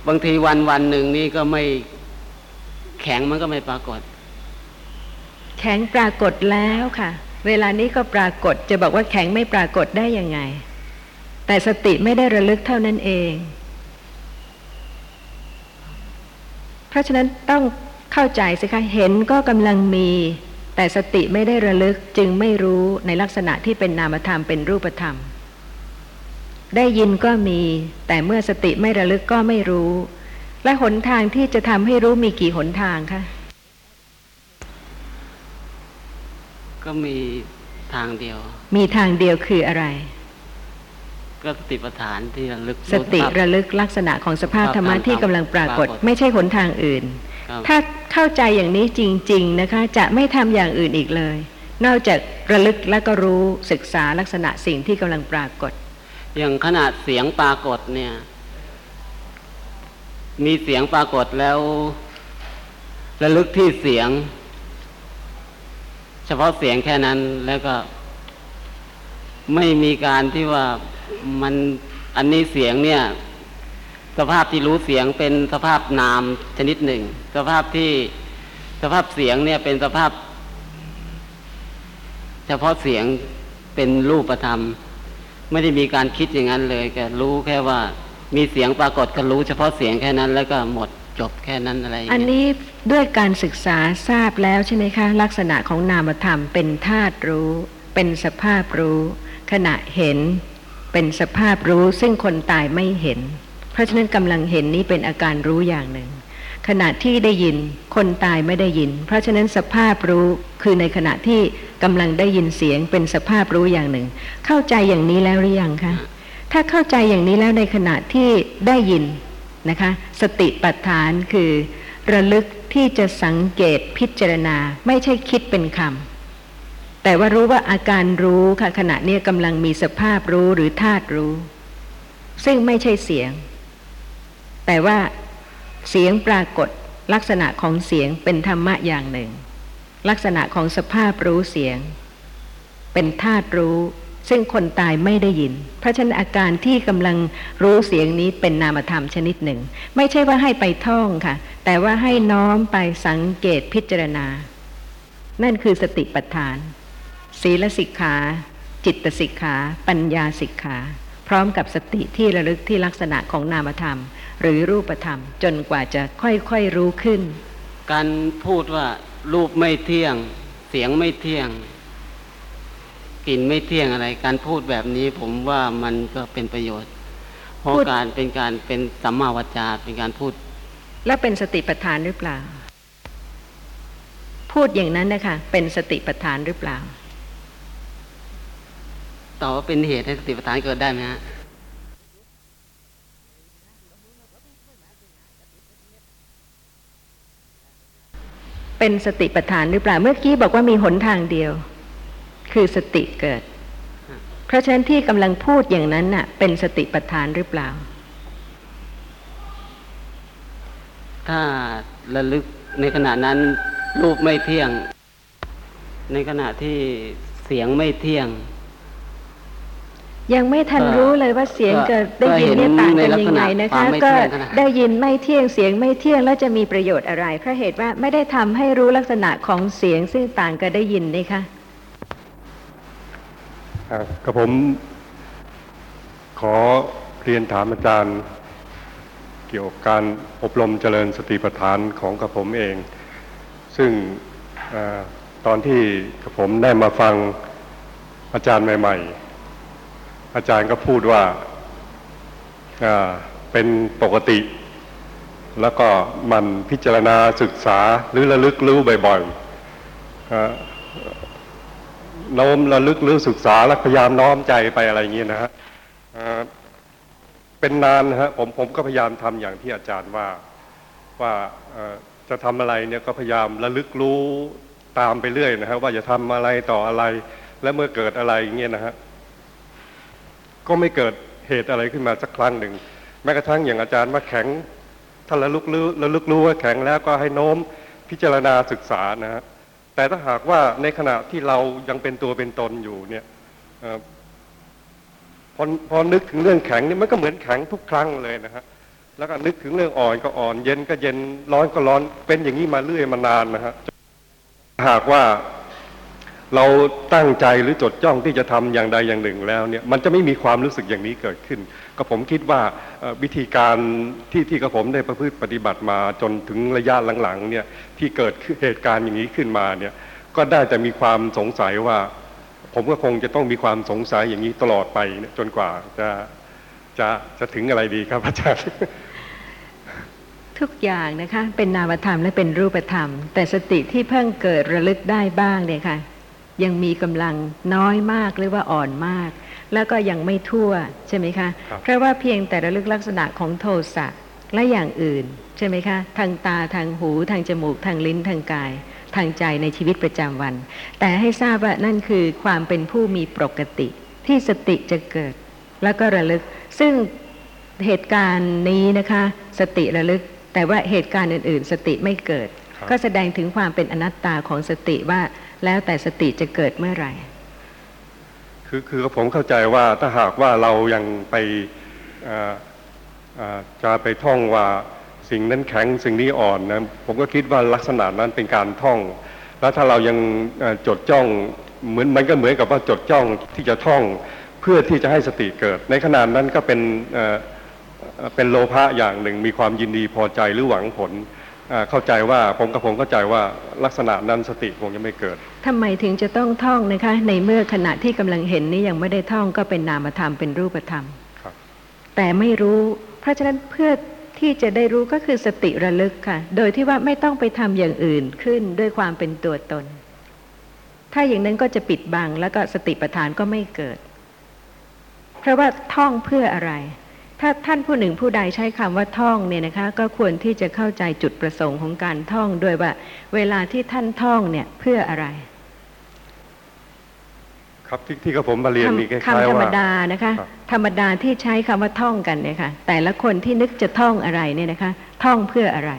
บางทีวันวันหนึ่งนี่ก็ไม่แข็งมันก็ไม่ปรากฏ แข็งปรากฏแล้วค่ะ เวลานี้ก็ปรากฏจะบอกว่าแข็งไม่ปรากฏได้ยังไง แต่สติไม่ได้ระลึกเท่านั้นเอง เพราะฉะนั้นต้องเข้าใจสิคะเห็นก็กำลังมี แต่สติไม่ได้ระลึกจึงไม่รู้ในลักษณะที่เป็นนามธรรมเป็นรูปธรรม ได้ยินก็มี แต่เมื่อสติไม่ระลึกก็ไม่รู้ และหนทางที่จะทำให้รู้มีกี่หนทางคะก็มีทางเดียว มีทางเดียวคืออะไร ก็สติปัฏฐานที่ระลึก สติรู้ภาพระลึกลักษณะของสภาพธรรมะครับที่กำลังปรากฏปรากฏ ไม่ใช่หนทางอื่นครับ ถ้าเข้าใจอย่างนี้จริง ๆนะคะ จะไม่ทำอย่างอื่นอีกเลย นอกจากระลึกแล้วก็รู้ศึกษาลักษณะสิ่งที่กำลังปรากฏ อย่างขนาดเสียงปรากฏเนี่ย มีเสียงปรากฏแล้ว ระลึกที่เสียง เฉพาะเสียงแค่นั้นแล้วก็ ไม่มีการที่ว่ามันอันนี้เสียงเนี่ย สภาพที่รู้เสียงเป็นสภาพนามชนิดหนึ่ง สภาพที่สภาพเสียงเนี่ยเป็นสภาพ เฉพาะเสียงเป็นรูปธรรม ไม่ได้มีการคิดอย่างนั้นเลยแกรู้แค่ว่ามีเสียงปรากฏก็รู้เฉพาะเสียงแค่นั้น แล้วก็หมดจบแค่นั้นอะไรอันนี้ด้วยการศึกษาทราบแล้วใช่ไหมคะ ลักษณะของนามธรรมเป็นธาตุรู้ เป็นสภาพรู้ ขณะเห็นเป็นสภาพรู้ซึ่งคนตายไม่เห็น ราะฉะนั้นกำลังเห็นนี้เป็นอาการรู้อย่างหนึ่ง ขณะที่ได้ยินคนตายไม่ได้ยิน เพราะฉะนั้นสภาพรู้คือในขณะที่กำลังได้ยินเสียงเป็นสภาพรู้อย่างหนึ่ง เข้าใจอย่างนี้แล้วหรือยังคะถ้าเข้าใจอย่างนี้แล้วในขณะที่ได้ยินนะคะ สติปัฏฐานคือ ระลึกที่จะสังเกตพิจารณาไม่ใช่คิดเป็นคำแต่ว่ารู้ว่าอาการรู้ค่ะขณะนี้กำลังมีสภาพรู้หรือธาตุรู้ ซึ่งไม่ใช่เสียง แต่ว่าเสียงปรากฏลักษณะของเสียงเป็นธรรมะอย่างหนึ่ง ลักษณะของสภาพรู้เสียง เป็นธาตุรู้ ซึ่งคนตายไม่ได้ยิน เพราะฉะนั้นอาการที่กำลังรู้เสียงนี้เป็นนามธรรมชนิดหนึ่ง ไม่ใช่ว่าให้ไปท่องค่ะ แต่ว่าให้น้อมไปสังเกตพิจารณา นั่นคือสติปัฏฐาน ศีลสิกขา จิตสิกขา ปัญญาสิกขา พร้อมกับสติที่ระลึกที่ลักษณะของนามธรรม หรือรูปธรรม จนกว่าจะค่อยๆรู้ขึ้น การพูดว่ารูปไม่เที่ยง เสียงไม่เที่ยงกลิ่นไม่เที่ยงอะไร การพูดแบบนี้ผมว่ามันก็เป็นประโยชน์ เพราะพูดการเป็นการเป็นสัมมาวจาเป็นการพูด และเป็นสติปัฏฐานหรือเปล่า พูดอย่างนั้นนะคะเป็นสติปัฏฐานหรือเปล่าต่อว่าเป็นเหตุให้สติปัฏฐานเกิดได้ไหมฮะ เป็นสติปัฏฐานหรือเปล่าเมื่อกี้บอกว่ามีหนทางเดียว คือสติเกิด เพราะฉะนั้นที่กำลังพูดอย่างนั้นน่ะ เป็นสติปัฏฐานหรือเปล่า ถ้าระลึกในขณะนั้นรูปไม่เที่ยง ในขณะที่เสียงไม่เที่ยง ยังไม่ทันก็รู้เลยว่าเสียงก็กับได้ยินเนี่ยก็ต่างเห็กันนในลักยัษงณะไงนะควาคะมไม่ก็เที่ยงขนาดได้ยินไม่เที่ยงเสียงไม่เที่ยงแล้วจะมีประโยชน์อะไรเพราะเหตุว่าไม่ได้ทำให้รู้ลักษณะของเสียงซึ่งต่างกับได้ยินนี่คะอ่ากับผมขอเรียนถามอาจารย์ เกี่ยวกับการอบรมเจริญสติปัฏฐานของกับผมเอง ซึ่งอาตอนที่กับผมได้มาฟังอาจารย์ใหม่ ๆ อาจารย์ก็พูดว่าเป็นปกติ แล้วก็มันพิจารณาศึกษาหรือระลึกรู้บ่อยๆโน้มระลึกรือศึกษาและพยายามน้อมใจไปอะไรอย่างนี้นะฮะเป็นนานนะฮะผมผมก็พยายามทำอย่างที่อาจารย์ว่าว่าจะทำอะไรเนี่ยก็พยายามระลึกรู้ตามไปเรื่อยนะฮะว่าจะทำอะไรต่ออะไร และเมื่อเกิดอะไรอย่างเงี้ยนะฮะ ก็ไม่เกิดเหตุอะไรขึ้นมาสักครั้งหนึ่ง แม้กระทั่งอย่างอาจารย์ว่าแข็งถ้าระลึกรู้ระลึกรู้ว่าแข็งแล้วก็ให้โน้มพิจารณาศึกษานะฮะแต่ถ้าหากว่าในขณะที่เรายังเป็นตัวเป็นตนอยู่เนี่ยอพอพอนึกถึงเรื่องแข็งนี่มันก็เหมือนแข็งทุกครั้งเลยนะฮะแล้วก็นึกถึงเรื่องอ่อนก็อ่อน เย็นก็เย็นร้อนก็ร้อนเป็นอย่างนี้มาเรื่อยมานานนะฮะหากว่า เราตั้งใจหรือจดจ้องที่จะทำอย่างใดอย่างหนึ่งแล้วเนี่ยมันจะไม่มีความรู้สึกอย่างนี้เกิดขึ้น ก็ผมคิดว่าวิธีการที่ที่กระผมได้ประพฤติปฏิบัติมาจนถึงระยะหลังๆเนี่ยที่เกิดเหตุการณ์อย่างนี้ขึ้นมาเนี่ยก็ได้แต่มีความสงสัยว่า ผมก็คงจะต้องมีความสงสัยอย่างนี้ตลอดไปจนกว่าจะจะจะถึงอะไรดีครับอาจารย์ทุกอย่างนะคะเป็นนามธรรมและเป็นรูปธรรม แต่สติที่เพิ่งเกิดระลึกได้บ้างเนี่ยค่ะ ยังมีกำลังน้อยมากหรือว่าอ่อนมาก แล้วก็ยังไม่ทั่วใช่ไหมคะครับเพราะว่าเพียงแต่ระลึกลักษณะของโทสะและอย่างอื่นใช่ไหมคะ ทางตาทางหูทางจมูกทางลิ้นทางกาย ทางใจในชีวิตประจำวัน แต่ให้ทราบว่านั่นคือความเป็นผู้มีปกติ ที่สติจะเกิด แล้วก็ระลึก ซึ่งเหตุการณ์นี้นะคะ สติระลึก แต่ว่าเหตุการณ์อื่น ๆ สติไม่เกิดครับก็แสดงถึงความเป็นอนัตตาของสติว่า แล้วแต่สติจะเกิดเมื่อไหร่ คือคือผมเข้าใจว่าถ้าหากว่าเรายังไปจะไปท่องว่าสิ่งนั้นแข็งสิ่งนี้อ่อนนะผมก็คิดว่าลักษณะนั้นเป็นการท่อง แล้วถ้าเรายังจดจ้องเหมือนมันก็เหมือนกับว่าจดจ้องที่จะท่องเพื่อที่จะให้สติเกิด ในขณะนั้นก็เป็นเป็นโลภะอย่างหนึ่งมีความยินดีพอใจหรือหวังผล เอ่อเข้าใจว่าผมกับผมเข้าใจว่าลักษณะนั้นสติคงจะไม่เกิดทำไมถึงจะต้องท่องนะคะ ในเมื่อขณะที่กำลังเห็นนี้ยังไม่ได้ท่องก็เป็นนามธรรมเป็นรูปธรรมครับ แต่ไม่รู้ เพราะฉะนั้นเพื่อที่จะได้รู้ก็คือสติระลึกค่ะ โดยที่ว่าไม่ต้องไปทำอย่างอื่นขึ้นด้วยความเป็นตัวตน ถ้าอย่างนั้นก็จะปิดบังแล้วก็สติปัฏฐานก็ไม่เกิด เพราะว่าท่องเพื่ออะไร ถ้าท่านผู้หนึ่งผู้ใดใช้คำว่าท่องเนี่ยนะคะ ก็ควรที่จะเข้าใจจุดประสงค์ของการท่องด้วยว่า เวลาที่ท่านท่องเนี่ยเพื่ออะไร ครับที่ที่กับผมมาเรียนนี่คคำล้ายธรๆรมว่าดานะคะครับธรรมดาที่ใช้คำว่าท่องกันเนี่ยค่ะ แต่ละคนที่นึกจะท่องอะไรเนี่ยนะคะ ท่องเพื่ออะไร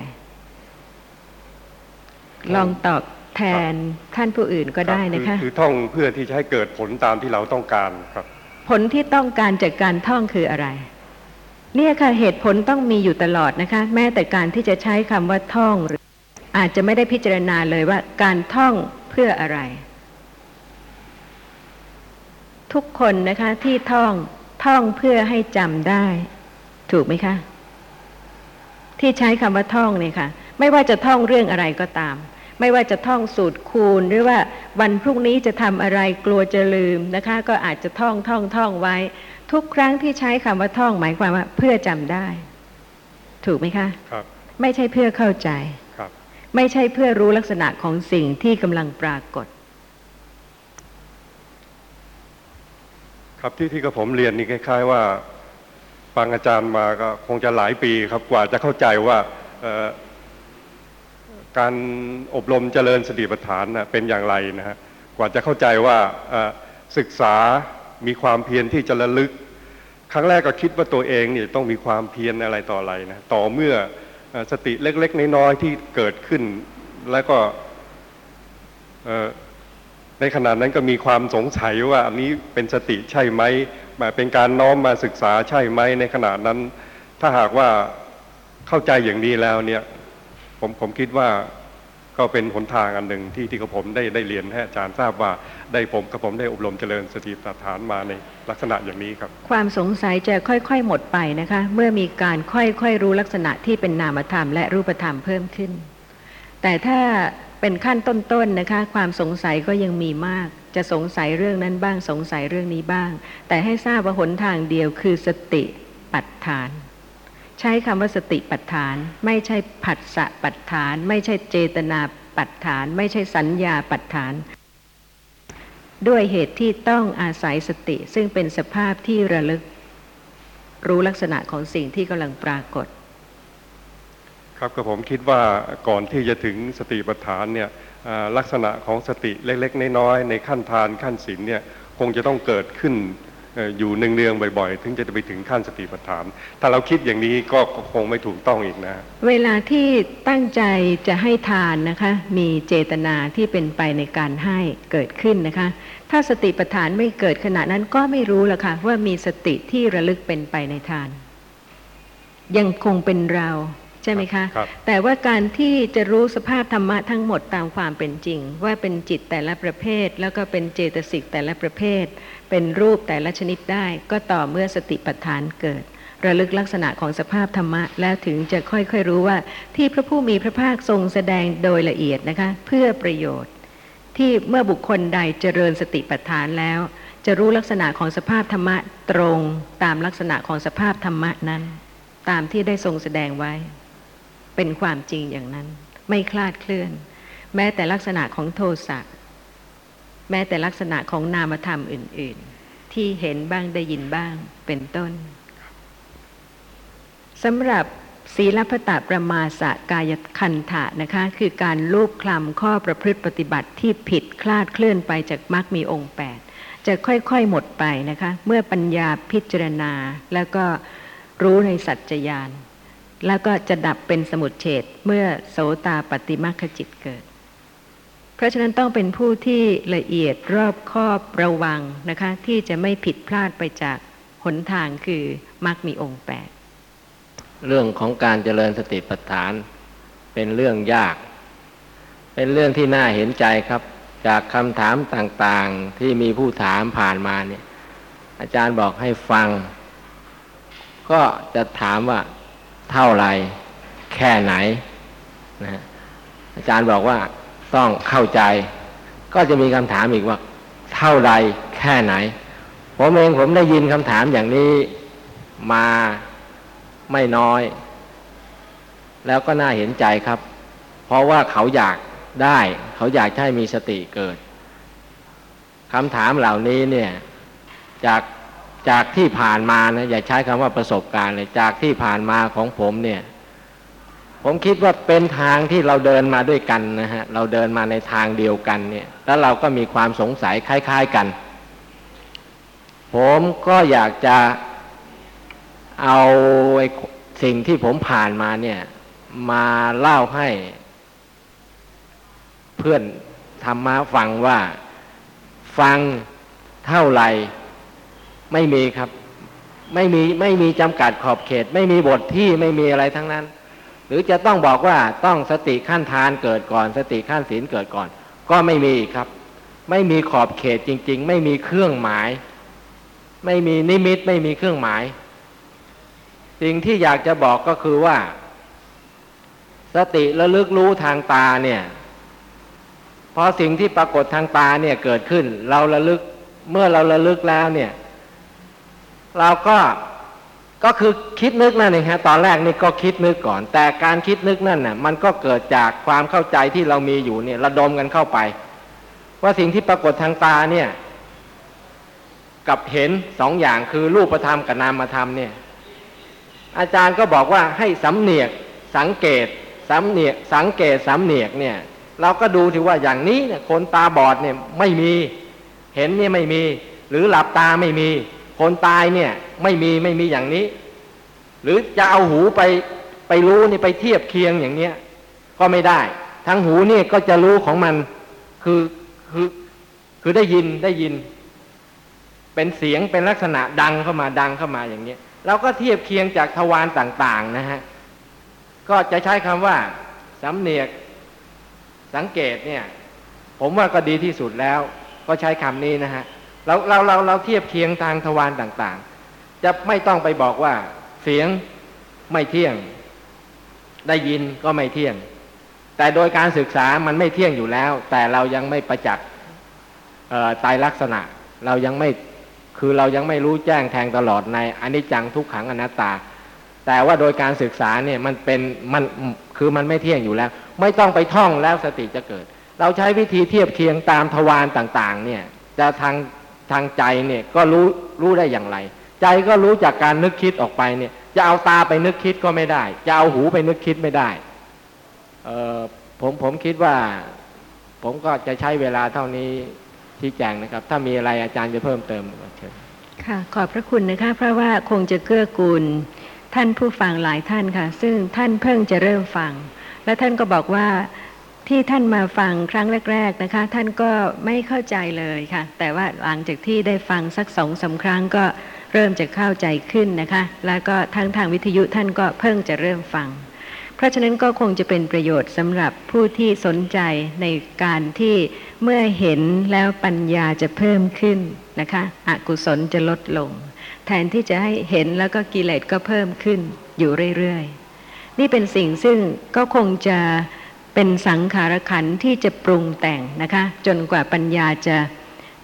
ลองตอบแทนท่านผู้อื่นก็ได้นะคะรับอคือท่องเพื่อที่จะให้เกิดผลตามที่เราต้องการครับ ผลที่ต้องการจากการท่องคืออะไร เนี่ยค่ะเหตุผลต้องมีอยู่ตลอดนะคะ แม้แต่การที่จะใช้คำว่าท่องหรือ อาจจะไม่ได้พิจารณาเลยว่าการท่องเพื่ออะไร ทุกคนนะคะที่ท่องท่องเพื่อให้จำได้ ถูกไหมคะ ที่ใช้คำว่าท่องเนี่ยค่ะ ไม่ว่าจะท่องเรื่องอะไรก็ตาม ไม่ว่าจะท่องสูตรคูณ หรือว่าวันพรุ่งนี้จะทำอะไรกลัวจะลืมนะคะ ก็อาจจะท่องท่องท่องไว้ ทุกครั้งที่ใช้คำว่าท่องหมายความว่าเพื่อจำได้ ถูกไหมคะครับ ไม่ใช่เพื่อเข้าใจครับ ไม่ใช่เพื่อรู้ลักษณะของสิ่งที่กำลังปรากฏ ครับที่ที่กับผมเรียนนี่คล้าย ๆ ว่าฟังอาจารย์มาก็คงจะหลายปีครับกว่าจะเข้าใจว่าเอ่อการอบรมเจริญสติปัฏฐานนะเป็นอย่างไรนะฮะกว่าจะเข้าใจว่าเอ่อศึกษา มีความเพียรที่จะระลึก ครั้งแรกก็คิดว่าตัวเองเนี่ยต้องมีความเพียรอะไรต่ออะไรนะต่อเมื่อสติเล็ก ๆ น้อยๆที่เกิดขึ้น แล้วก็ในขณะนั้นก็มีความสงสัยว่าอันนี้เป็นสติใช่ไหมมาเป็นการน้อมมาศึกษาใช่ไหมในขณะนั้น ถ้าหากว่าเข้าใจอย่างนี้แล้วเนี่ยผมผมคิดว่า ก็เป็นหนทางอันหนึ่งที่ที่กับผมได้ได้เรียนให้อาจารย์ทราบว่าได้ผมกับผมได้อบรมเจริญสติปัฏฐานมาในลักษณะอย่างนี้ครับ ความสงสัยจะค่อยๆ หมดไปนะคะ เมื่อมีการค่อยๆรู้ลักษณะที่เป็นนามธรรมและรูปธรรมเพิ่มขึ้น แต่ถ้าเป็นขั้นต้นๆนะคะ ความสงสัยก็ยังมีมาก จะสงสัยเรื่องนั้นบ้างสงสัยเรื่องนี้บ้าง แต่ให้ทราบว่าหนทางเดียวคือสติปัฏฐาน ใช้คำว่าสติปัฏฐาน ไม่ใช่ผัสสะปัฏฐาน ไม่ใช่เจตนาปัฏฐาน ไม่ใช่สัญญาปัฏฐาน ด้วยเหตุที่ต้องอาศัยสติซึ่งเป็นสภาพที่ระลึก รู้ลักษณะของสิ่งที่กำลังปรากฏ ครับกับผมคิดว่าก่อนที่จะถึงสติปัฏฐานเนี่ยลักษณะของสติเล็กๆน้อยๆในขั้นทานขั้นศีลเนี่ยคงจะต้องเกิดขึ้น อ่ออยู่เนืองๆบ่อยๆ ถึงจะไปถึงขั้นสติปัฏฐาน ถ้าเราคิดอย่างนี้ก็ก็คงไม่ถูกต้องอีกนะ เวลาที่ตั้งใจจะให้ทานนะคะ มีเจตนาที่เป็นไปในการให้เกิดขึ้นนะคะ ถ้าสติปัฏฐานไม่เกิดขณะนั้นก็ไม่รู้ละค่ะว่ามีสติที่ระลึกเป็นไปในทาน ยังคงเป็นเราใช่ไหมคะครับแต่ว่าการที่จะรู้สภาพธรรมะทั้งหมดตามความเป็นจริง ว่าเป็นจิตแต่ละประเภท แล้วก็เป็นเจตสิกแต่ละประเภท เป็นรูปแต่ละชนิดได้ ก็ต่อเมื่อสติปัฏฐานเกิด ระลึกลักษณะของสภาพธรรมะ แล้วถึงจะค่อยๆรู้ว่า ที่พระผู้มีพระภาคทรงแสดงโดยละเอียดนะคะ เพื่อประโยชน์ ที่เมื่อบุคคลใดเจริญสติปัฏฐานแล้ว จะรู้ลักษณะของสภาพธรรมะตรงตามลักษณะของสภาพธรรมะนั้น ตามที่ได้ทรงแสดงไว้ เป็นความจริงอย่างนั้น ไม่คลาดเคลื่อน แม้แต่ลักษณะของโทสะ แม้แต่ลักษณะของนามธรรมอื่น ๆ ที่เห็นบ้างได้ยินบ้างเป็นต้นสำหรับศีลพตประมาสะกายคันถะนะคะ คือการลูบคลำข้อประพฤติปฏิบัติที่ผิดคลาดเคลื่อนไปจากมรรคมีองค์8จะค่อยๆหมดไปนะคะ เมื่อปัญญาพิจารณาแล้วก็รู้ในสัจจญาณแล้วก็จะดับเป็นสมุดเฉดเมื่อโสตาปฏิมัคคจิตเกิด เพราะฉะนั้นต้องเป็นผู้ที่ละเอียดรอบคอบระวังนะคะ ที่จะไม่ผิดพลาดไปจากหนทางคือมรรคมีองค์แปดเรื่องของการเจริญสติปัฏฐาน เป็นเรื่องยาก เป็นเรื่องที่น่าเห็นใจครับ จากคำถามต่างๆที่มีผู้ถามผ่านมาเนี่ย อาจารย์บอกให้ฟัง ก็จะถามว่าเท่าไรแค่ไหนนะฮะอาจารย์บอกว่า ต้องเข้าใจ ก็จะมีคำถามอีกว่า เท่าไรแค่ไหน ผมเองผมได้ยินคำถามอย่างนี้มาไม่น้อย แล้วก็น่าเห็นใจครับ เพราะว่าเขาอยากได้ เขาอยากให้มีสติเกิดคำถามเหล่านี้เนี่ยจากจากที่ผ่านมานะอย่าใช้คำว่าประสบการณ์เลยจากที่ผ่านมาของผมเนี่ย ผมคิดว่าเป็นทางที่เราเดินมาด้วยกันนะฮะเราเดินมาในทางเดียวกันเนี่ย แล้วเราก็มีความสงสัยคล้าย ๆกัน ผมก็อยากจะเอาสิ่งที่ผมผ่านมาเนี่ย มาเล่าให้ เพื่อนธรรมะฟังว่าฟังเท่าไหร่ไม่มีครับ ไม่มีไม่มีจำกัดขอบเขต ไม่มีบทที่ไม่มีอะไรทั้งนั้น หรือจะต้องบอกว่าต้องสติขั้นทานเกิดก่อน สติขั้นศีลเกิดก่อน ก็ไม่มีครับ ไม่มีขอบเขตจริง ๆ ไม่มีเครื่องหมาย ไม่มีนิมิตไม่มีเครื่องหมาย สิ่งที่อยากจะบอกก็คือว่า สติระลึกรู้ทางตาเนี่ยพอสิ่งที่ปรากฏทางตาเนี่ยเกิดขึ้น เราระลึกเมื่อเราระลึกแล้วเนี่ย เราก็ ก็คือคิดนึกนั่นเองฮะตอนแรกนี่ก็คิดนึกก่อน แต่การคิดนึกนั่นน่ะมันก็เกิดจากความเข้าใจที่เรามีอยู่เนี่ยระดมกันเข้าไป ว่าสิ่งที่ปรากฏทางตาเนี่ยกับเห็นสองอย่างคือรูปธรรมกับนามธรรมเนี่ยอาจารย์ก็บอกว่าให้สำเนียกสังเกตสำเนียกสังเกตสำเนียกเนี่ยเราก็ดูถือว่าอย่างนี้เนี่ยคนตาบอดเนี่ยไม่มีเห็นเนี่ยไม่มี หรือหลับตาไม่มี คนตายเนี่ยไม่มีไม่มีอย่างนี้ หรือจะเอาหูไปไปรู้นี่ไปเทียบเคียงอย่างเนี้ย ก็ไม่ได้ ทั้งหูนี่ก็จะรู้ของมันคือคือคือได้ยินได้ยิน เป็นเสียงเป็นลักษณะดังเข้ามาดังเข้ามาอย่างเนี้ยเราก็เทียบเคียงจากทวารต่างๆนะฮะก็จะใช้คำว่าสำเนียกสังเกตเนี่ย ผมว่าก็ดีที่สุดแล้ว ก็ใช้คำนี้นะฮะ เราเราเราเราเทียบเคียงทางทวารต่าง ๆ จะไม่ต้องไปบอกว่า เสียงไม่เที่ยง ได้ยินก็ไม่เที่ยง แต่โดยการศึกษามันไม่เที่ยงอยู่แล้ว แต่เรายังไม่ประจักษ์เอ่อไตรลักษณะ เรายังไม่คือเรายังไม่รู้แจ้งแทงตลอดในอนิจจังทุกขังอนัตตา แต่ว่าโดยการศึกษาเนี่ยมันเป็นมันคือมันไม่เที่ยงอยู่แล้ว ไม่ต้องไปท่องแล้วสติจะเกิด เราใช้วิธีเทียบเคียงตามทวารต่าง ๆ เนี่ยจะทาง ทางใจเนี่ยก็รู้รู้ได้อย่างไร ใจก็รู้จากการนึกคิดออกไปเนี่ย จะเอาตาไปนึกคิดก็ไม่ได้ จะเอาหูไปนึกคิดไม่ได้เออผมผมคิดว่า ผมก็จะใช้เวลาเท่านี้ชี้แจงนะครับ ถ้ามีอะไรอาจารย์จะเพิ่มเติมเชิญค่ะ ขอบพระคุณนะคะ เพราะว่าคงจะเกื้อกูลท่านผู้ฟังหลายท่านค่ะ ซึ่งท่านเพิ่งจะเริ่มฟัง และท่านก็บอกว่า ที่ท่านมาฟังครั้งแรก ๆนะคะ ท่านก็ไม่เข้าใจเลยค่ะ แต่ว่าหลังจากที่ได้ฟังสักสองสาครั้งก็เริ่มจะเข้าใจขึ้นนะคะ แล้วก็ทางทางวิทยุท่านก็เพิ่งจะเริ่มฟัง เพราะฉะนั้นก็คงจะเป็นประโยชน์สำหรับผู้ที่สนใจในการที่เมื่อเห็นแล้วปัญญาจะเพิ่มขึ้นนะคะอกุศลจะลดลง แทนที่จะให้เห็นแล้วก็กิเลสก็เพิ่มขึ้นอยู่เรื่อยๆ นี่เป็นสิ่งซึ่งก็คงจะ เป็นสังขารขันที่จะปรุงแต่งนะคะ จนกว่าปัญญาจะ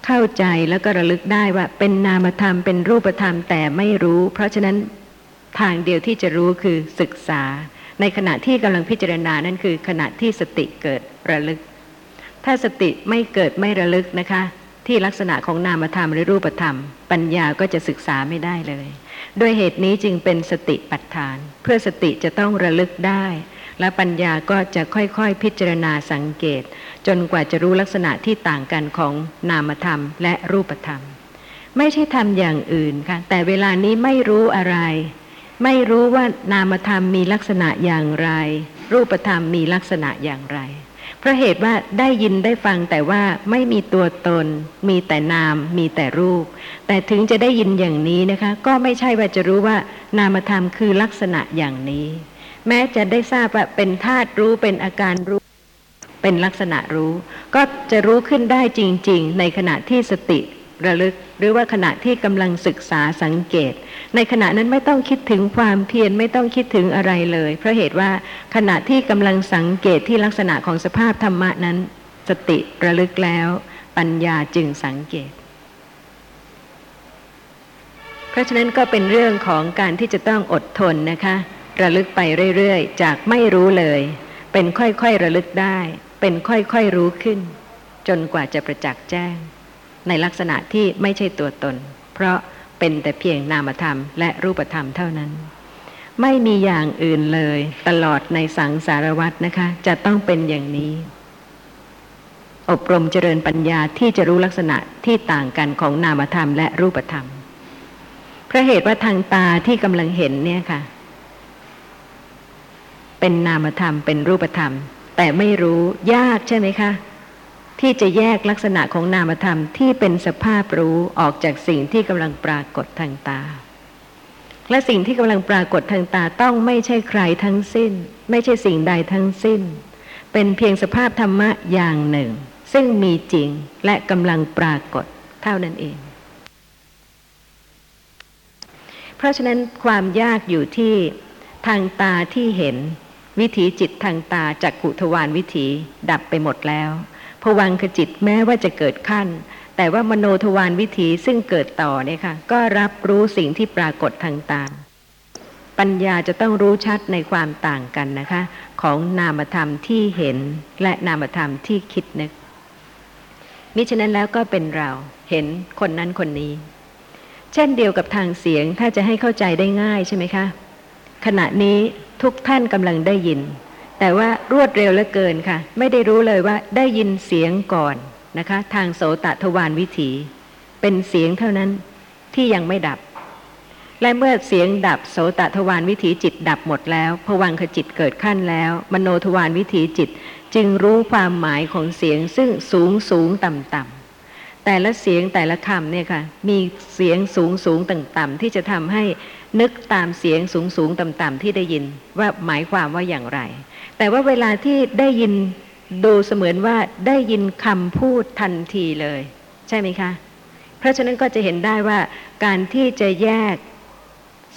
เข้าใจแล้วก็ระลึกได้ว่าเป็นนามธรรมเป็นรูปธรรมแต่ไม่รู้ เพราะฉะนั้นทางเดียวที่จะรู้คือศึกษา ในขณะที่กำลังพิจารณานั่นคือขณะที่สติเกิดระลึก ถ้าสติไม่เกิดไม่ระลึกนะคะ ที่ลักษณะของนามธรรมหรือรูปธรรม ปัญญาก็จะศึกษาไม่ได้เลย ด้วยเหตุนี้จึงเป็นสติปัฏฐาน เพื่อสติจะต้องระลึกได้ และปัญญาก็จะค่อยๆ พิจารณาสังเกต จนกว่าจะรู้ลักษณะที่ต่างกันของนามธรรมและรูปธรรม ไม่ใช่ทำอย่างอื่นค่ะ แต่เวลานี้ไม่รู้อะไร ไม่รู้ว่านามธรรมมีลักษณะอย่างไร รูปธรรมมีลักษณะอย่างไรเพราะเหตุว่าได้ยินได้ฟังแต่ว่าไม่มีตัวตน มีแต่นาม มีแต่รูป แต่ถึงจะได้ยินอย่างนี้นะคะ ก็ไม่ใช่ว่าจะรู้ว่านามธรรมคือลักษณะอย่างนี้ แม้จะได้ทราบว่าเป็นธาตุรู้เป็นอาการรู้ เป็นลักษณะรู้ ก็จะรู้ขึ้นได้จริง ๆ ในขณะที่สติระลึก หรือว่าขณะที่กำลังศึกษาสังเกต ในขณะนั้นไม่ต้องคิดถึงความเพียรไม่ต้องคิดถึงอะไรเลย เพราะเหตุว่าขณะที่กำลังสังเกตที่ลักษณะของสภาพธรรมะนั้น สติระลึกแล้ว ปัญญาจึงสังเกต เพราะฉะนั้นก็เป็นเรื่องของการที่จะต้องอดทนนะคะ ระลึกไปเรื่อยๆ จากไม่รู้เลย เป็นค่อยๆระลึกได้ เป็นค่อยๆรู้ขึ้น จนกว่าจะประจักษ์แจ้ง ในลักษณะที่ไม่ใช่ตัวตน เพราะเป็นแต่เพียงนามธรรมและรูปธรรมเท่านั้น ไม่มีอย่างอื่นเลย ตลอดในสังสารวัตรนะคะ จะต้องเป็นอย่างนี้ อบรมเจริญปัญญาที่จะรู้ลักษณะที่ต่างกันของนามธรรมและรูปธรรมพระเหตุว่าทางตาที่กำลังเห็นเนี่ยค่ะ เป็นนามธรรมเป็นรูปธรรม แต่ไม่รู้ยากใช่ไหมคะ ที่จะแยกลักษณะของนามธรรมที่เป็นสภาพรู้ออกจากสิ่งที่กำลังปรากฏทางตา และสิ่งที่กำลังปรากฏทางตาต้องไม่ใช่ใครทั้งสิ้น ไม่ใช่สิ่งใดทั้งสิ้น เป็นเพียงสภาพธรรมะอย่างหนึ่ง ซึ่งมีจริงและกำลังปรากฏเท่านั้นเองเพราะฉะนั้นความยากอยู่ที่ทางตาที่เห็น วิถีจิตทางตาจากขุทวารวิถีดับไปหมดแล้วผวังคจิตแม้ว่าจะเกิดขั้น แต่ว่ามโนทวารวิถีซึ่งเกิดต่อเนี่ยค่ะก็รับรู้สิ่งที่ปรากฏทางตาปัญญาจะต้องรู้ชัดในความต่างกันนะคะ ของนามธรรมที่เห็นและนามธรรมที่คิดนึกมิฉะนั้นแล้วก็เป็นเราเห็นคนนั้นคนนี้ เช่นเดียวกับทางเสียงถ้าจะให้เข้าใจได้ง่ายใช่ไหมคะ ขณะนี้ทุกท่านกำลังได้ยิน แต่ว่ารวดเร็วเหลือเกินค่ะ ไม่ได้รู้เลยว่าได้ยินเสียงก่อนนะคะ ทางโสตทวารวิถี เป็นเสียงเท่านั้นที่ยังไม่ดับ และเมื่อเสียงดับโสตทวารวิถีจิตดับหมดแล้วผวังขจิตเกิดขั้นแล้ว มโนทวารวิถีจิตจึงรู้ความหมายของเสียงซึ่งสูงสูงต่ำต่ำแต่ละเสียงแต่ละคำเนี่ยค่ะ มีเสียงสูงสูงต่ำต่ำที่จะทำให้ นึกตามเสียงสูงสูงต่ำต่ำที่ได้ยินว่าหมายความว่าอย่างไร แต่ว่าเวลาที่ได้ยินดูเสมือนว่าได้ยินคำพูดทันทีเลย ใช่ไหมคะ เพราะฉะนั้นก็จะเห็นได้ว่าการที่จะแยก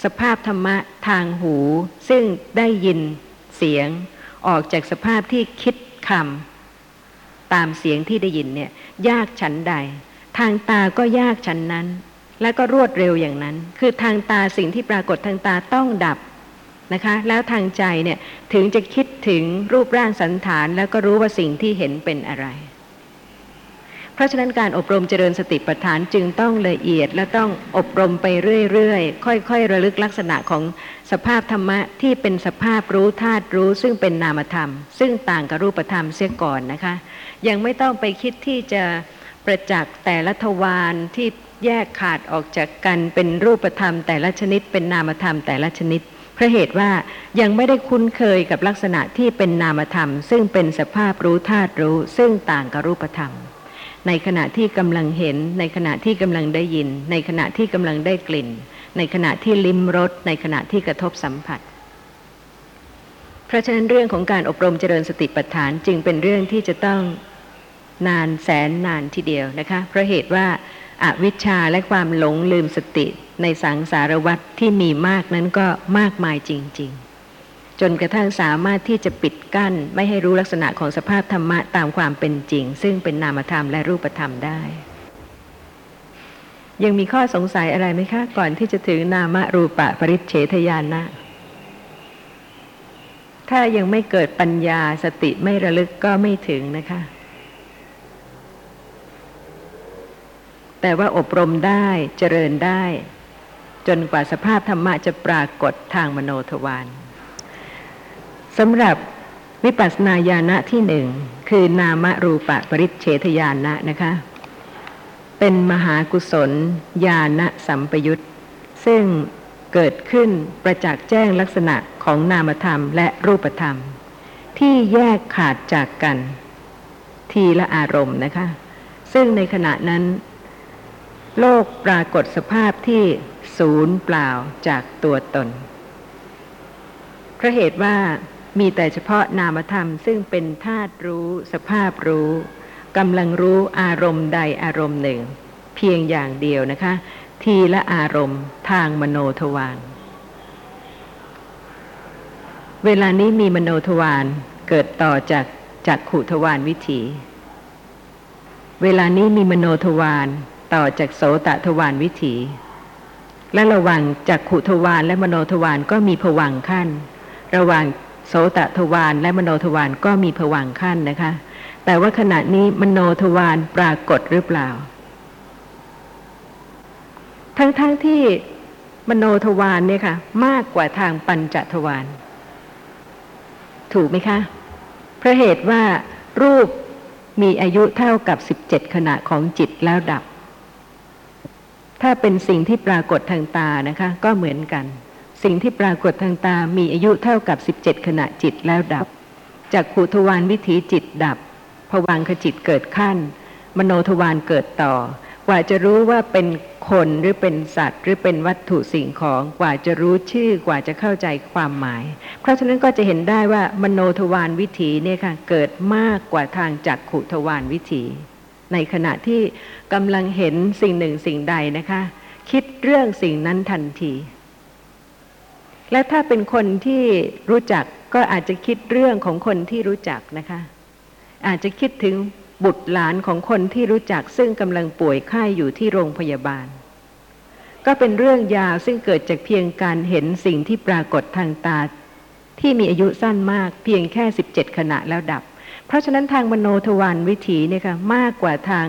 สภาพธรรมะทางหู ซึ่งได้ยินเสียงออกจากสภาพที่คิดคำตามเสียงที่ได้ยินเนี่ยยากฉันใด ทางตาก็ยากฉันนั้น และก็รวดเร็วอย่างนั้น คือทางตาสิ่งที่ปรากฏทางตาต้องดับนะคะ แล้วทางใจเนี่ยถึงจะคิดถึงรูปร่างสันฐาน แล้วก็รู้ว่าสิ่งที่เห็นเป็นอะไร เพราะฉะนั้นการอบรมเจริญสติปัฏฐานจึงต้องละเอียดและต้องอบรมไปเรื่อยๆ ค่อยๆ ระลึกลักษณะของสภาพธรรมะที่เป็นสภาพรู้ธาตุรู้ ซึ่งเป็นนามธรรม ซึ่งต่างกับรูปธรรมเสียก่อนนะคะ ยังไม่ต้องไปคิดที่จะประจักษ์แต่ละทวารที่ แยกขาดออกจากกันเป็นรูปธรรมแต่ละชนิด เป็นนามธรรมแต่ละชนิดเพราะเหตุว่ายังไม่ได้คุ้นเคยกับลักษณะที่เป็นนามธรรม ซึ่งเป็นสภาพรู้ธาตุรู้ ซึ่งต่างกับรูปธรรม ในขณะที่กำลังเห็น ในขณะที่กำลังได้ยิน ในขณะที่กำลังได้กลิ่น ในขณะที่ลิ้มรสในขณะที่กระทบสัมผัส เพราะฉะนั้นเรื่องของการอบรมเจริญสติปัฏฐานจึงเป็นเรื่องที่จะต้องนานแสนนานทีเดียวนะคะเพราะเหตุว่า อวิชชาและความหลงลืมสติในสังสารวัฏที่มีมากนั้นก็มากมายจริง ๆ จนกระทั่งสามารถที่จะปิดกั้นไม่ให้รู้ลักษณะของสภาพธรรมะตามความเป็นจริง ซึ่งเป็นนามธรรมและรูปธรรมได้ ยังมีข้อสงสัยอะไรไหมคะ ก่อนที่จะถึงนามรูปะปริเฉทญาณนะถ้ายังไม่เกิดปัญญาสติไม่ระลึกก็ไม่ถึงนะคะ แต่ว่าอบรมได้เจริญได้ จนกว่าสภาพธรรมะจะปรากฏทางมโนทวารสำหรับวิปัสสนาญาณะที่หนึ่งคือนามรูปะปริเฉทญาณะนะคะ เป็นมหากุศลญาณสัมปยุตซึ่งเกิดขึ้นประจักษ์แจ้งลักษณะของนามธรรมและรูปธรรม ที่แยกขาดจากกัน ทีละอารมณ์นะคะ ซึ่งในขณะนั้น โลกปรากฏสภาพที่ศูนย์เปล่าจากตัวตนเพราะเหตุว่ามีแต่เฉพาะนามธรรมซึ่งเป็นธาตุรู้สภาพรู้กำลังรู้อารมณ์ใดอารมณ์หนึ่ง เพียงอย่างเดียวนะคะ ทีละอารมณ์ทางมโนทวารเวลานี้มีมโนทวารเกิดต่อจากจากขุทวารวิถี เวลานี้มีมโนทวาร ต่อจากโสตทวารวิถี และระหว่างจากขุทวารและมโนทวารก็มีผวังขั้น ระหว่างโสตทวารและมโนทวารก็มีผวังขั้นนะคะ แต่ว่าขณะนี้มโนทวารปรากฏหรือเปล่า ทั้งๆทที่มโนทวารเนี่ยค่ะ มากกว่าทางปัญจทวารถูกไหมคะ เพราะเหตุว่ารูปมีอายุเท่ากับ 17 ขณะของจิตแล้วดับ ถ้าเป็นสิ่งที่ปรากฏทางตานะคะ ก็เหมือนกัน สิ่งที่ปรากฏทางตามีอายุเท่ากับ 17 ขณะจิตแล้วดับ จากขูทวารวิถีจิตดับผวังขจิตเกิดขั้น มโนทวารเกิดต่อ กว่าจะรู้ว่าเป็นคนหรือเป็นสัตว์ หรือเป็นวัตถุสิ่งของกว่าจะรู้ชื่อกว่าจะเข้าใจความหมาย เพราะฉะนั้นก็จะเห็นได้ว่ามโนทวารวิถีเนี่ยค่ะเกิดมากกว่าทางจักขุทวารวิถี ในขณะที่กำลังเห็นสิ่งหนึ่งสิ่งใดนะคะ คิดเรื่องสิ่งนั้นทันที และถ้าเป็นคนที่รู้จักก็อาจจะคิดเรื่องของคนที่รู้จักนะคะ อาจจะคิดถึงบุตรหลานของคนที่รู้จักซึ่งกำลังป่วยไข้อยู่ที่โรงพยาบาล ก็เป็นเรื่องยาวซึ่งเกิดจากเพียงการเห็นสิ่งที่ปรากฏทางตา ที่มีอายุสั้นมากเพียงแค่ 17 ขณะแล้วดับ เพราะฉะนั้นทางมโนทวารวิถีเนี่ยค่ะมากกว่าทาง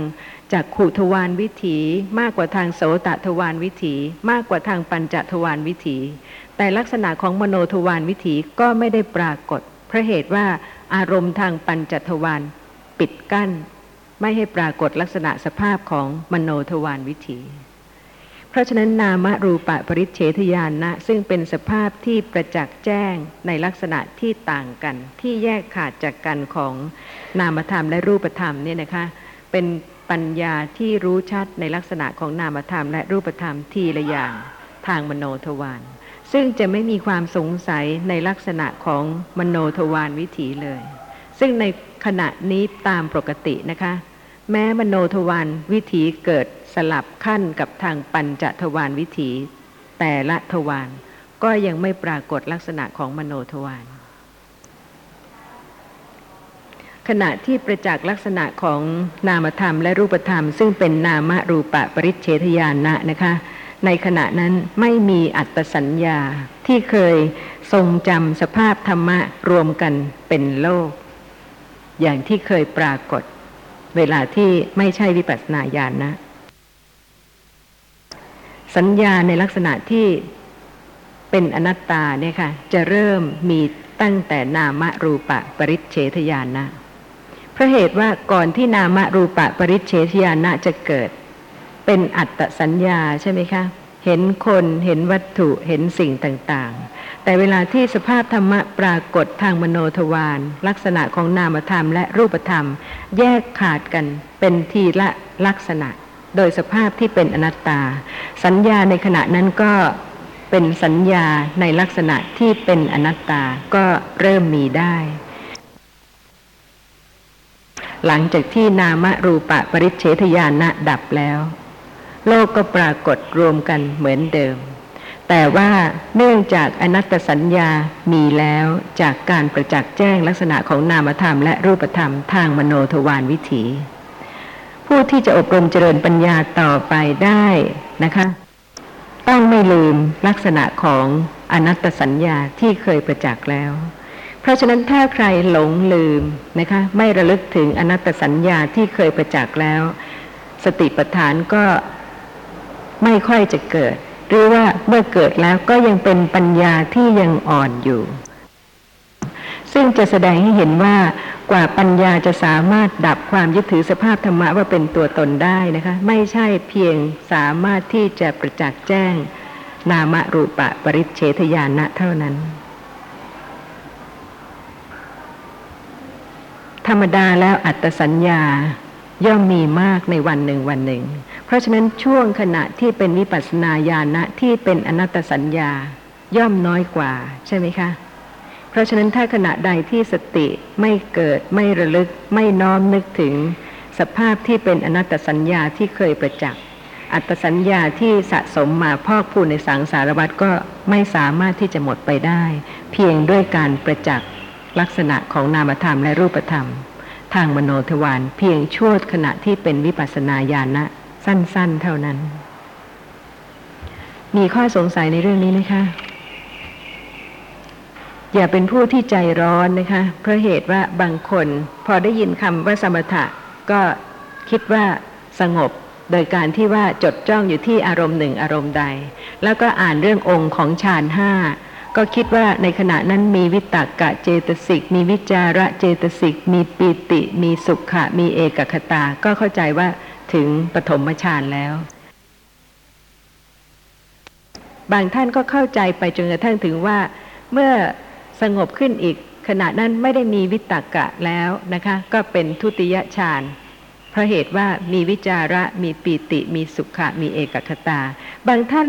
จากขุทวารวิถี มากกว่าทางโสตทวารวิถี มากกว่าทางปัญจทวารวิถี แต่ลักษณะของมโนทวารวิถีก็ไม่ได้ปรากฏเพราะเหตุว่าอารมณ์ทางปัญจทวารปิดกั้น ไม่ให้ปรากฏลักษณะสภาพของมโนทวารวิถี เพราะฉะนั้นนามรูปะปริเฉทญาณนะ ซึ่งเป็นสภาพที่ประจักษ์แจ้งในลักษณะที่ต่างกัน ที่แยกขาดจากกันของนามธรรมและรูปธรรมเนี่ยนะคะ เป็นปัญญาที่รู้ชัดในลักษณะของนามธรรมและรูปธรรมทีละอย่างทางมโนทวารซึ่งจะไม่มีความสงสัยในลักษณะของมโนทวารวิถีเลย ซึ่งในขณะนี้ตามปกตินะคะ แม้มโนทวารวิถีเกิด สลับขั้นกับทางปัญจทวารวิถี แต่ละทวารก็ยังไม่ปรากฏลักษณะของมโนทวารขณะที่ประจักษ์ลักษณะของนามธรรมและรูปธรรม ซึ่งเป็นนามรูปะปริเฉทญาณะนะคะ ในขณะนั้นไม่มีอัตสัญญาที่เคยทรงจำสภาพธรรมะรวมกันเป็นโลก อย่างที่เคยปรากฏ เวลาที่ไม่ใช่วิปัสสนาญาณนะ สัญญาในลักษณะที่เป็นอนัตตาเนี่ยค่ะ จะเริ่มมีตั้งแต่นามรูปะปริเฉทญาณนะเพราะเหตุว่าก่อนที่นามรูปะปริเฉทญาณนะจะเกิด เป็นอัตตสัญญาใช่ไหมคะ เห็นคนเห็นวัตถุเห็นสิ่งต่างๆ แต่เวลาที่สภาพธรรมะปรากฏทางมโนทวารลักษณะของนามธรรมและรูปธรรม แยกขาดกันเป็นทีละลักษณะ โดยสภาพที่เป็นอนัตตา สัญญาในขณะนั้นก็เป็นสัญญาในลักษณะที่เป็นอนัตตาก็เริ่มมีได้ หลังจากที่นามรูปะปริเฉทญาณะดับแล้ว โลกก็ปรากฏรวมกันเหมือนเดิม แต่ว่าเนื่องจากอนัตตสัญญามีแล้วจากการประจักษ์แจ้งลักษณะของนามธรรมและรูปธรรมทางมโนทวารวิถี ผู้ที่จะอบรมเจริญปัญญาต่อไปได้นะคะ ต้องไม่ลืมลักษณะของอนัตตสัญญาที่เคยประจักษ์แล้ว เพราะฉะนั้นถ้าใครหลงลืมนะคะ ไม่ระลึกถึงอนัตตสัญญาที่เคยประจักษ์แล้ว สติปัฏฐานก็ไม่ค่อยจะเกิด หรือว่าเมื่อเกิดแล้วก็ยังเป็นปัญญาที่ยังอ่อนอยู่ ซึ่งจะแสดงให้เห็นว่า กว่าปัญญาจะสามารถดับความยึดถือสภาพธรรมะว่าเป็นตัวตนได้นะคะ ไม่ใช่เพียงสามารถที่จะประจักษ์แจ้ง นามรูปะปริเฉทญาณะเท่านั้น ธรรมดาแล้วอัตสัญญาย่อมมีมากในวันหนึ่งวันหนึ่ง เพราะฉะนั้นช่วงขณะที่เป็นวิปัสสนาญาณะที่เป็นอนัตตสัญญาย่อมน้อยกว่าใช่ไหมคะ เพราะฉะนั้นถ้าขณะใดที่สติไม่เกิดไม่ระลึก ไม่น้อมนึกถึง สภาพที่เป็นอนัตตสัญญาที่เคยประจักษ์อัตสัญญาที่สะสมมาพอกพูนในสังสารวัฏก็ไม่สามารถที่จะหมดไปได้ เพียงด้วยการประจักษ์ลักษณะของนามธรรมและรูปธรรม ทางมโนทวารเพียงชั่วขณะที่เป็นวิปัสสนาญาณะสั้นๆเท่านั้น มีข้อสงสัยในเรื่องนี้ไหมคะ อย่าเป็นผู้ที่ใจร้อนนะคะ เพราะเหตุว่าบางคน พอได้ยินคำว่าสมถะ ก็คิดว่าสงบ โดยการที่ว่าจดจ้องอยู่ที่อารมณ์หนึ่งอารมณ์ใด แล้วก็อ่านเรื่ององค์ของฌานห้าก็คิดว่าในขณะนั้นมีวิตกกะเจตสิก มีวิจาระเจตสิก มีปีติ มีสุขะ มีเอกคตา ก็เข้าใจว่าถึงปฐมฌานแล้ว บางท่านก็เข้าใจไปจนกระทั่งถึงว่าเมื่อ สงบขึ้นอีก ขณะนั้นไม่ได้มีวิตกกะแล้วนะคะ ก็เป็นทุติยฌานเพราะเหตุว่ามีวิจาระมีปีติ มีสุขะมีเอกคตา บางท่าน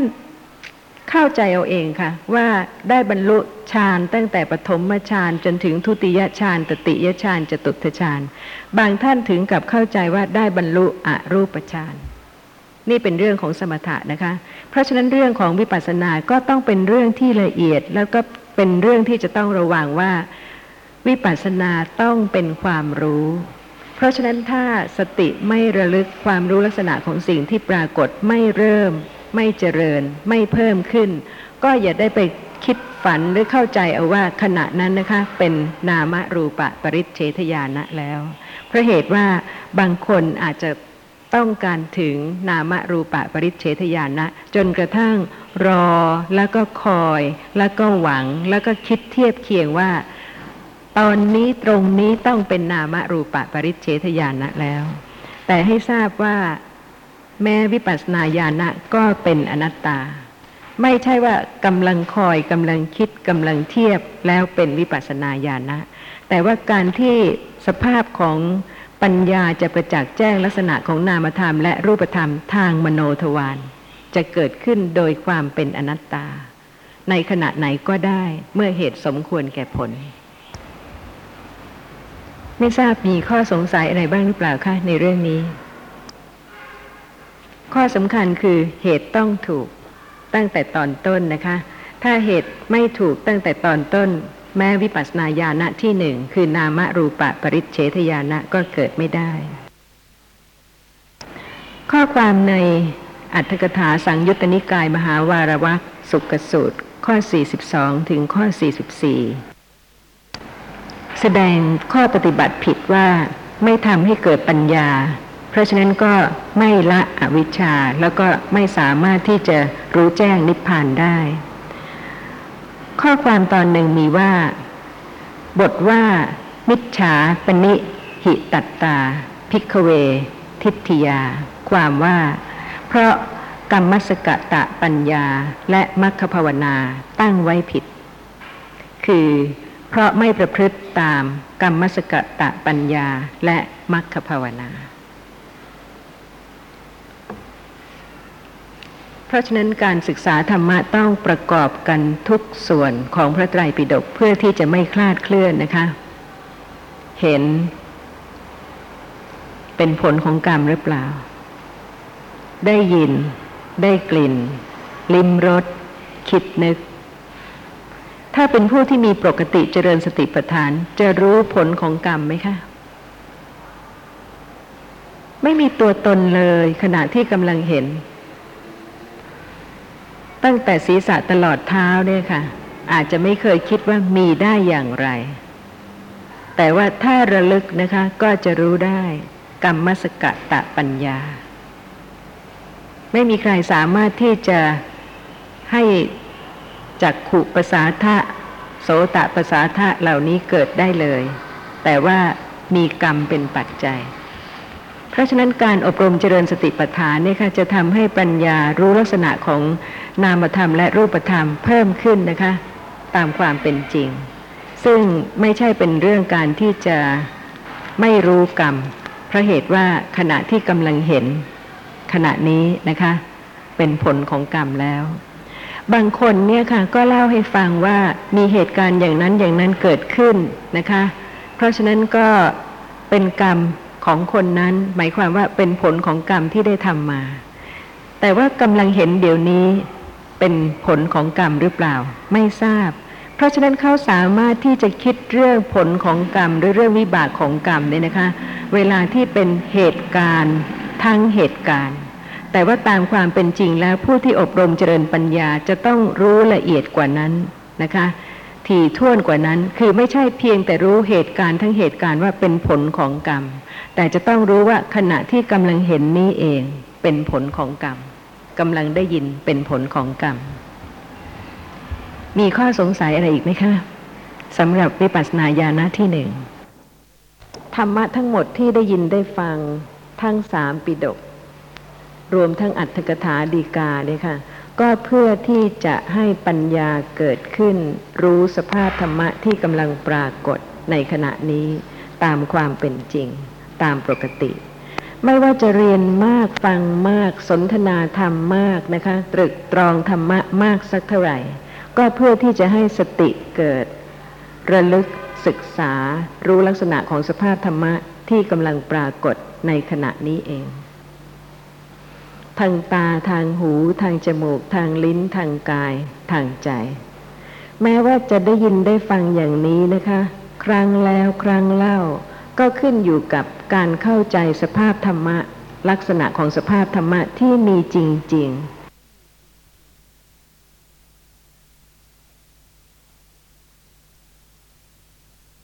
เข้าใจเอาเองค่ะ ว่าได้บรรลุฌานตั้งแต่ปฐมฌานจนถึงทุติยฌานตติยฌานจตุตฌานบางท่านถึงกับเข้าใจว่าได้บรรลุอรูปฌานนี่เป็นเรื่องของสมถะนะคะ เพราะฉะนั้นเรื่องของวิปัสสนาก็ต้องเป็นเรื่องที่ละเอียดแล้วก็ เป็นเรื่องที่จะต้องระวังว่า วิปัสสนาต้องเป็นความรู้ เพราะฉะนั้นถ้าสติไม่ระลึกความรู้ลักษณะของสิ่งที่ปรากฏไม่เริ่ม ไม่เจริญ ไม่เพิ่มขึ้น ก็อย่าได้ไปคิดฝันหรือเข้าใจเอาว่าขณะนั้นนะคะ เป็นนามรูปะปริเฉทญาณะแล้วเพราะเหตุว่าบางคนอาจจะ ต้องการถึงนามรูปะปริเฉทญาณะจนกระทั่งรอแล้วก็คอย แล้วก็หวังแล้วก็คิดเทียบเคียงว่า ตอนนี้ตรงนี้ต้องเป็นนามรูปะปริเฉทญาณะแล้ว แต่ให้ทราบว่าแม้วิปัสสนาญาณะก็เป็นอนัตตา ไม่ใช่ว่ากำลังคอยกำลังคิดกำลังเทียบแล้วเป็นวิปัสสนาญาณะแต่ว่าการที่สภาพของ ปัญญาจะประจักษ์แจ้งลักษณะของนามธรรมและรูปธรรมทางมโนทวารจะเกิดขึ้นโดยความเป็นอนัตตา ในขณะไหนก็ได้เมื่อเหตุสมควรแก่ผล ไม่ทราบมีข้อสงสัยอะไรบ้างหรือเปล่าคะในเรื่องนี้ ข้อสำคัญคือเหตุต้องถูกตั้งแต่ตอนต้นนะคะ ถ้าเหตุไม่ถูกตั้งแต่ตอนต้น แม้วิปัสสนาญาณะที่หนึ่งคือนามรูปะปริเฉทญาณะก็เกิดไม่ได้ ข้อความในอัตถกถาสังยุตตนิกายมหาวารวักสุกสูตร ข้อ 42 ถึงข้อ 44 แสดงข้อปฏิบัติผิดว่าไม่ทำให้เกิดปัญญา เพราะฉะนั้นก็ไม่ละอวิชชาแล้วก็ไม่สามารถที่จะรู้แจ้งนิพพานได้ ข้อความตอนหนึ่งมีว่า บทว่า มิจฉาปณิหิตัตตา พิกเว ทิฏฐิยา ความว่า เพราะกรรมสกตะปัญญาและมัคคภาวนาตั้งไว้ผิด คือเพราะไม่ประพฤติตามกรรมสกตะปัญญาและมัคคภาวนา เพราะฉะนั้นการศึกษาธรรมะต้องประกอบกันทุกส่วนของพระไตรปิฎกเพื่อที่จะไม่คลาดเคลื่อนนะคะ เห็น เป็นผลของกรรมหรือเปล่า ได้ยิน ได้กลิ่น ลิ้มรสคิดนึก ถ้าเป็นผู้ที่มีปกติเจริญสติปัฏฐาน จะรู้ผลของกรรมไหมคะไม่มีตัวตนเลยขณะที่กำลังเห็น ตั้งแต่ศีรษะตลอดเท้าเนี่ยค่ะ อาจจะไม่เคยคิดว่ามีได้อย่างไร แต่ว่าถ้าระลึกนะคะก็จะรู้ได้ กรรมสกตะปัญญา ไม่มีใครสามารถที่จะให้จักขุประสาทะโสตะประสาทะเหล่านี้เกิดได้เลย แต่ว่ามีกรรมเป็นปัจจัย เพราะฉะนั้นการอบรมเจริญสติปัฏฐานเนี่ยค่ะจะทำให้ปัญญารู้ลักษณะของนามธรรมและรูปธรรมเพิ่มขึ้นนะคะ ตามความเป็นจริง ซึ่งไม่ใช่เป็นเรื่องการที่จะไม่รู้กรรมเพราะเหตุว่าขณะที่กำลังเห็นขณะนี้นะคะ เป็นผลของกรรมแล้ว บางคนเนี่ยค่ะก็เล่าให้ฟังว่ามีเหตุการณ์อย่างนั้นอย่างนั้นเกิดขึ้นนะคะ เพราะฉะนั้นก็เป็นกรรม ของคนนั้น หมายความว่าเป็นผลของกรรมที่ได้ทำมา แต่ว่ากำลังเห็นเดี๋ยวนี้เป็นผลของกรรมหรือเปล่า ไม่ทราบ เพราะฉะนั้นเขาสามารถที่จะคิดเรื่องผลของกรรมหรือเรื่องวิบากของกรรมเนี่ยนะคะ เวลาที่เป็นเหตุการณ์ทั้งเหตุการณ์ แต่ว่าตามความเป็นจริงแล้วผู้ที่อบรมเจริญปัญญาจะต้องรู้ละเอียดกว่านั้นนะคะถี่ถ้วนกว่านั้นคือไม่ใช่เพียงแต่รู้เหตุการณ์ทั้งเหตุการณ์ว่าเป็นผลของกรรม แต่จะต้องรู้ว่าขณะที่กำลังเห็นนี้เองเป็นผลของกรรมกำลังได้ยินเป็นผลของกรรม มีข้อสงสัยอะไรอีกไหมคะสำหรับวิปัสสนาญาณที่หนึ่งธรรมะทั้งหมดที่ได้ยินได้ฟังทั้งสามปิฎกรวมทั้งอัตถกถาดีกาเนี่ยค่ะ ก็เพื่อที่จะให้ปัญญาเกิดขึ้น รู้สภาพธรรมะที่กำลังปรากฏในขณะนี้ตามความเป็นจริง ตามปกติ ไม่ว่าจะเรียนมากฟังมากสนทนาธรรมมากนะคะ ตรึกตรองธรรมะมากสักเท่าไหร่ ก็เพื่อที่จะให้สติเกิด ระลึกศึกษารู้ลักษณะของสภาพธรรมะที่กำลังปรากฏในขณะนี้เอง ทางตาทางหูทางจมูก ทางลิ้น ทางกาย ทางใจ แม้ว่าจะได้ยินได้ฟังอย่างนี้นะคะ ครั้งแล้วครั้งเล่า ก็ขึ้นอยู่กับการเข้าใจสภาพธรรมะ ลักษณะของสภาพธรรมะที่มีจริง ๆ